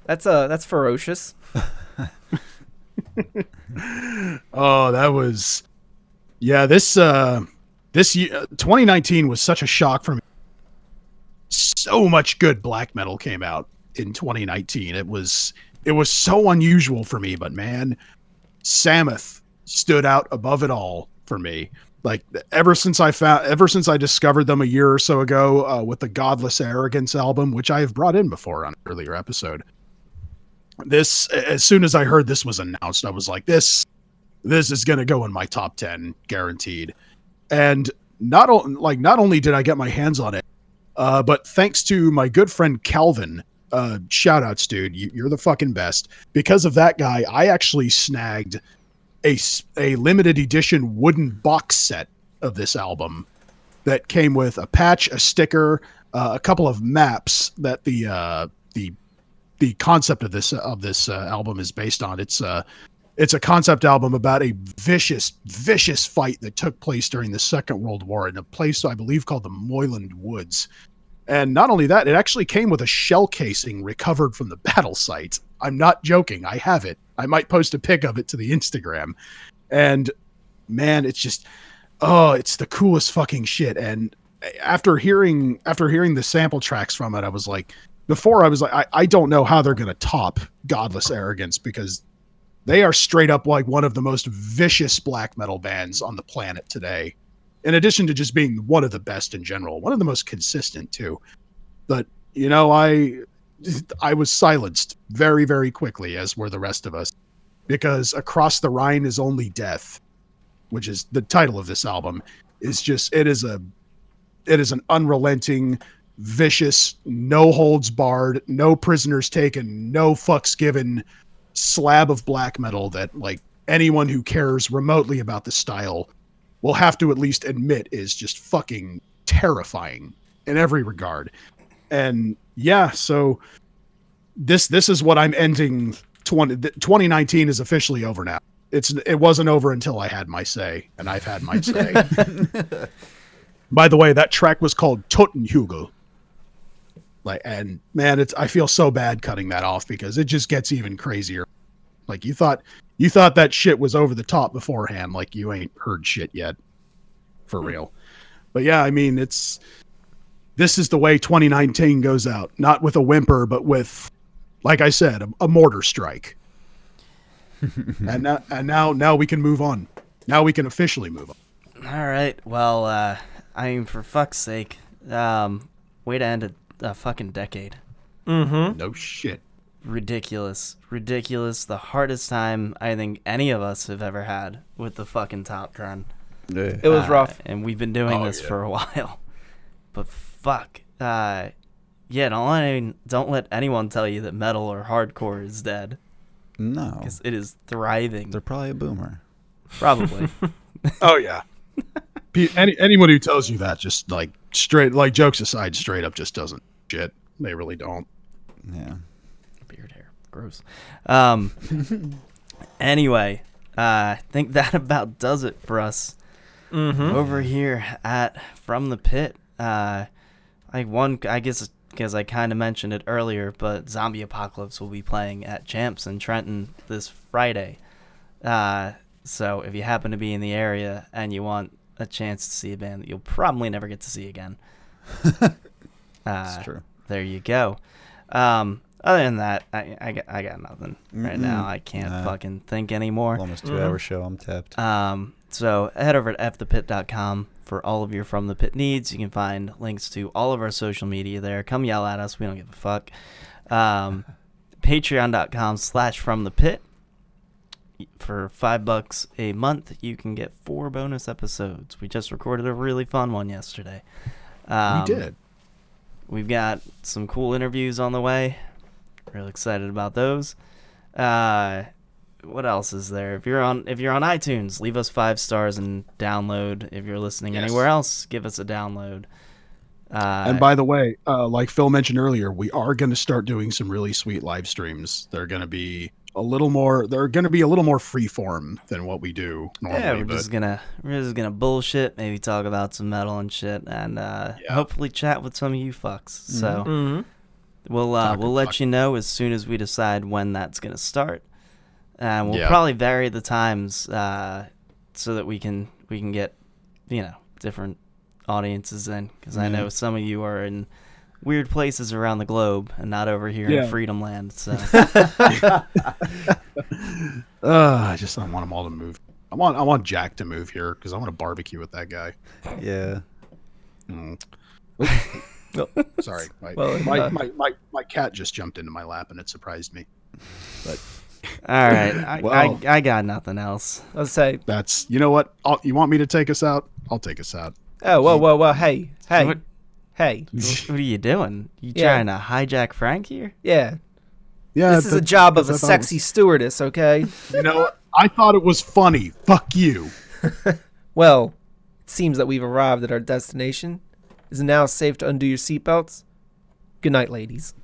That's uh that's ferocious. Oh, that was yeah. This uh, this year, 2019 was such a shock for me. So much good black metal came out in 2019. It was it was so unusual for me, but man, Samoth stood out above it all for me. Like ever since I found, ever since I discovered them a year or so ago uh, with the Godless Arrogance album, which I have brought in before on an earlier episode. This, as soon as I heard this was announced, I was like, this this is going to go in my top 10 guaranteed. And not o- like not only did i get my hands on it uh, but thanks to my good friend calvin uh, shout outs dude you, you're the fucking best. Because of that guy i actually snagged a a limited edition wooden box set of this album that came with a patch a sticker uh, a couple of maps that the uh, the concept of this of this uh, album is based on it's uh it's a concept album about a vicious, vicious fight that took place during the Second World War in a place I believe called the Moyland Woods. And not only that, it actually came with a shell casing recovered from the battle site. I'm not joking. I have it. I might post a pic of it to the Instagram. And man, it's just oh, it's the coolest fucking shit. And after hearing after hearing the sample tracks from it, I was like, before I was like, I, I don't know how they're gonna top Godless Arrogance because they are straight up like one of the most vicious black metal bands on the planet today. In addition to just being one of the best in general, one of the most consistent too. But you know, I I was silenced very very quickly as were the rest of us because Across the Rhine is only death, which is the title of this album, is just it is a it is an unrelenting vicious no holds barred no prisoners taken no fucks given slab of black metal that like anyone who cares remotely about the style will have to at least admit is just fucking terrifying in every regard. And yeah, so this this is what I'm ending 20, th- 2019 is officially over now. It's it wasn't over until I had my say, and I've had my say. By the way, that track was called Totenhugel. Like, and man, it's I feel so bad cutting that off because it just gets even crazier. Like you thought, you thought that shit was over the top beforehand. Like you ain't heard shit yet, for real. But yeah, I mean, it's this is the way 2019 goes out, not with a whimper, but with, like I said, a, a mortar strike. and now, and now, now we can move on. Now we can officially move on. All right. Well, uh, I mean, for fuck's sake, um, way to end a, a fucking decade. Mm-hmm. No shit. Ridiculous, ridiculous. The hardest time I think any of us have ever had with the fucking top ten. Yeah. It was Uh, rough. and we've been doing Oh, this yeah. for a while. But fuck, uh, yeah, don't let any, don't let anyone tell you that metal or hardcore is dead No, because it is thriving. they're probably a boomer. Probably. Oh yeah. Any anyone who tells you that just like straight like jokes aside, straight up just doesn't shit. They really don't. Yeah. beard hair. Gross. Um. anyway, uh, I think that about does it for us Mm-hmm. over here at From the Pit. Uh, like one, I guess because I kind of mentioned it earlier, but Zombie Apocalypse will be playing at Champs in Trenton this Friday. Uh, so if you happen to be in the area and you want a chance to see a band that you'll probably never get to see again, uh, true. there you go. Um, other than that, I, I, got, I got nothing right now. I can't Nah. fucking think anymore. Almost two hour show. I'm tapped. Um, so head over to fthepit.com for all of your From the Pit needs. You can find links to all of our social media there. Come yell at us. We don't give a fuck. Um, Patreon.com slash From the Pit. For five bucks a month, you can get four bonus episodes. We just recorded a really fun one yesterday. Um, we did. We've got some cool interviews on the way. Real excited about those. Uh, what else is there? If you're on if you're on iTunes, leave us five stars and download. If you're listening Yes. anywhere else, give us a download. Uh, And by the way, uh, like Phil mentioned earlier, we are going to start doing some really sweet live streams. They're going to be a little more. They're going to be a little more free form than what we do normally. yeah, we're but just gonna we're just gonna bullshit, maybe talk about some metal and shit, and uh, Yeah. hopefully chat with some of you fucks. So Mm-hmm. we'll uh, Talk we'll let fuck. you know as soon as we decide when that's gonna start, and we'll Yeah. probably vary the times uh, so that we can we can get you know different audiences in because I know some of you are in weird places around the globe and not over here Yeah. in Freedom Land. So uh, I just don't want them all to move. I want I want Jack to move here because I want to barbecue with that guy. Yeah. Mm. Sorry, my, Well, my, uh, my, my, my cat just jumped into my lap and it surprised me. But all right, I, Well- I I got nothing else. Let's say, that's you know what? I'll, you want me to take us out? I'll take us out. oh, whoa, whoa, whoa, hey, hey, What- hey, What are you doing? You Yeah. trying to hijack Frank here? yeah. Yeah, This is a job of a sexy was- stewardess, okay? you know. I thought it was funny. Fuck you. Well, it seems that we've arrived at our destination. Is it now safe to undo your seatbelts? Good night, ladies.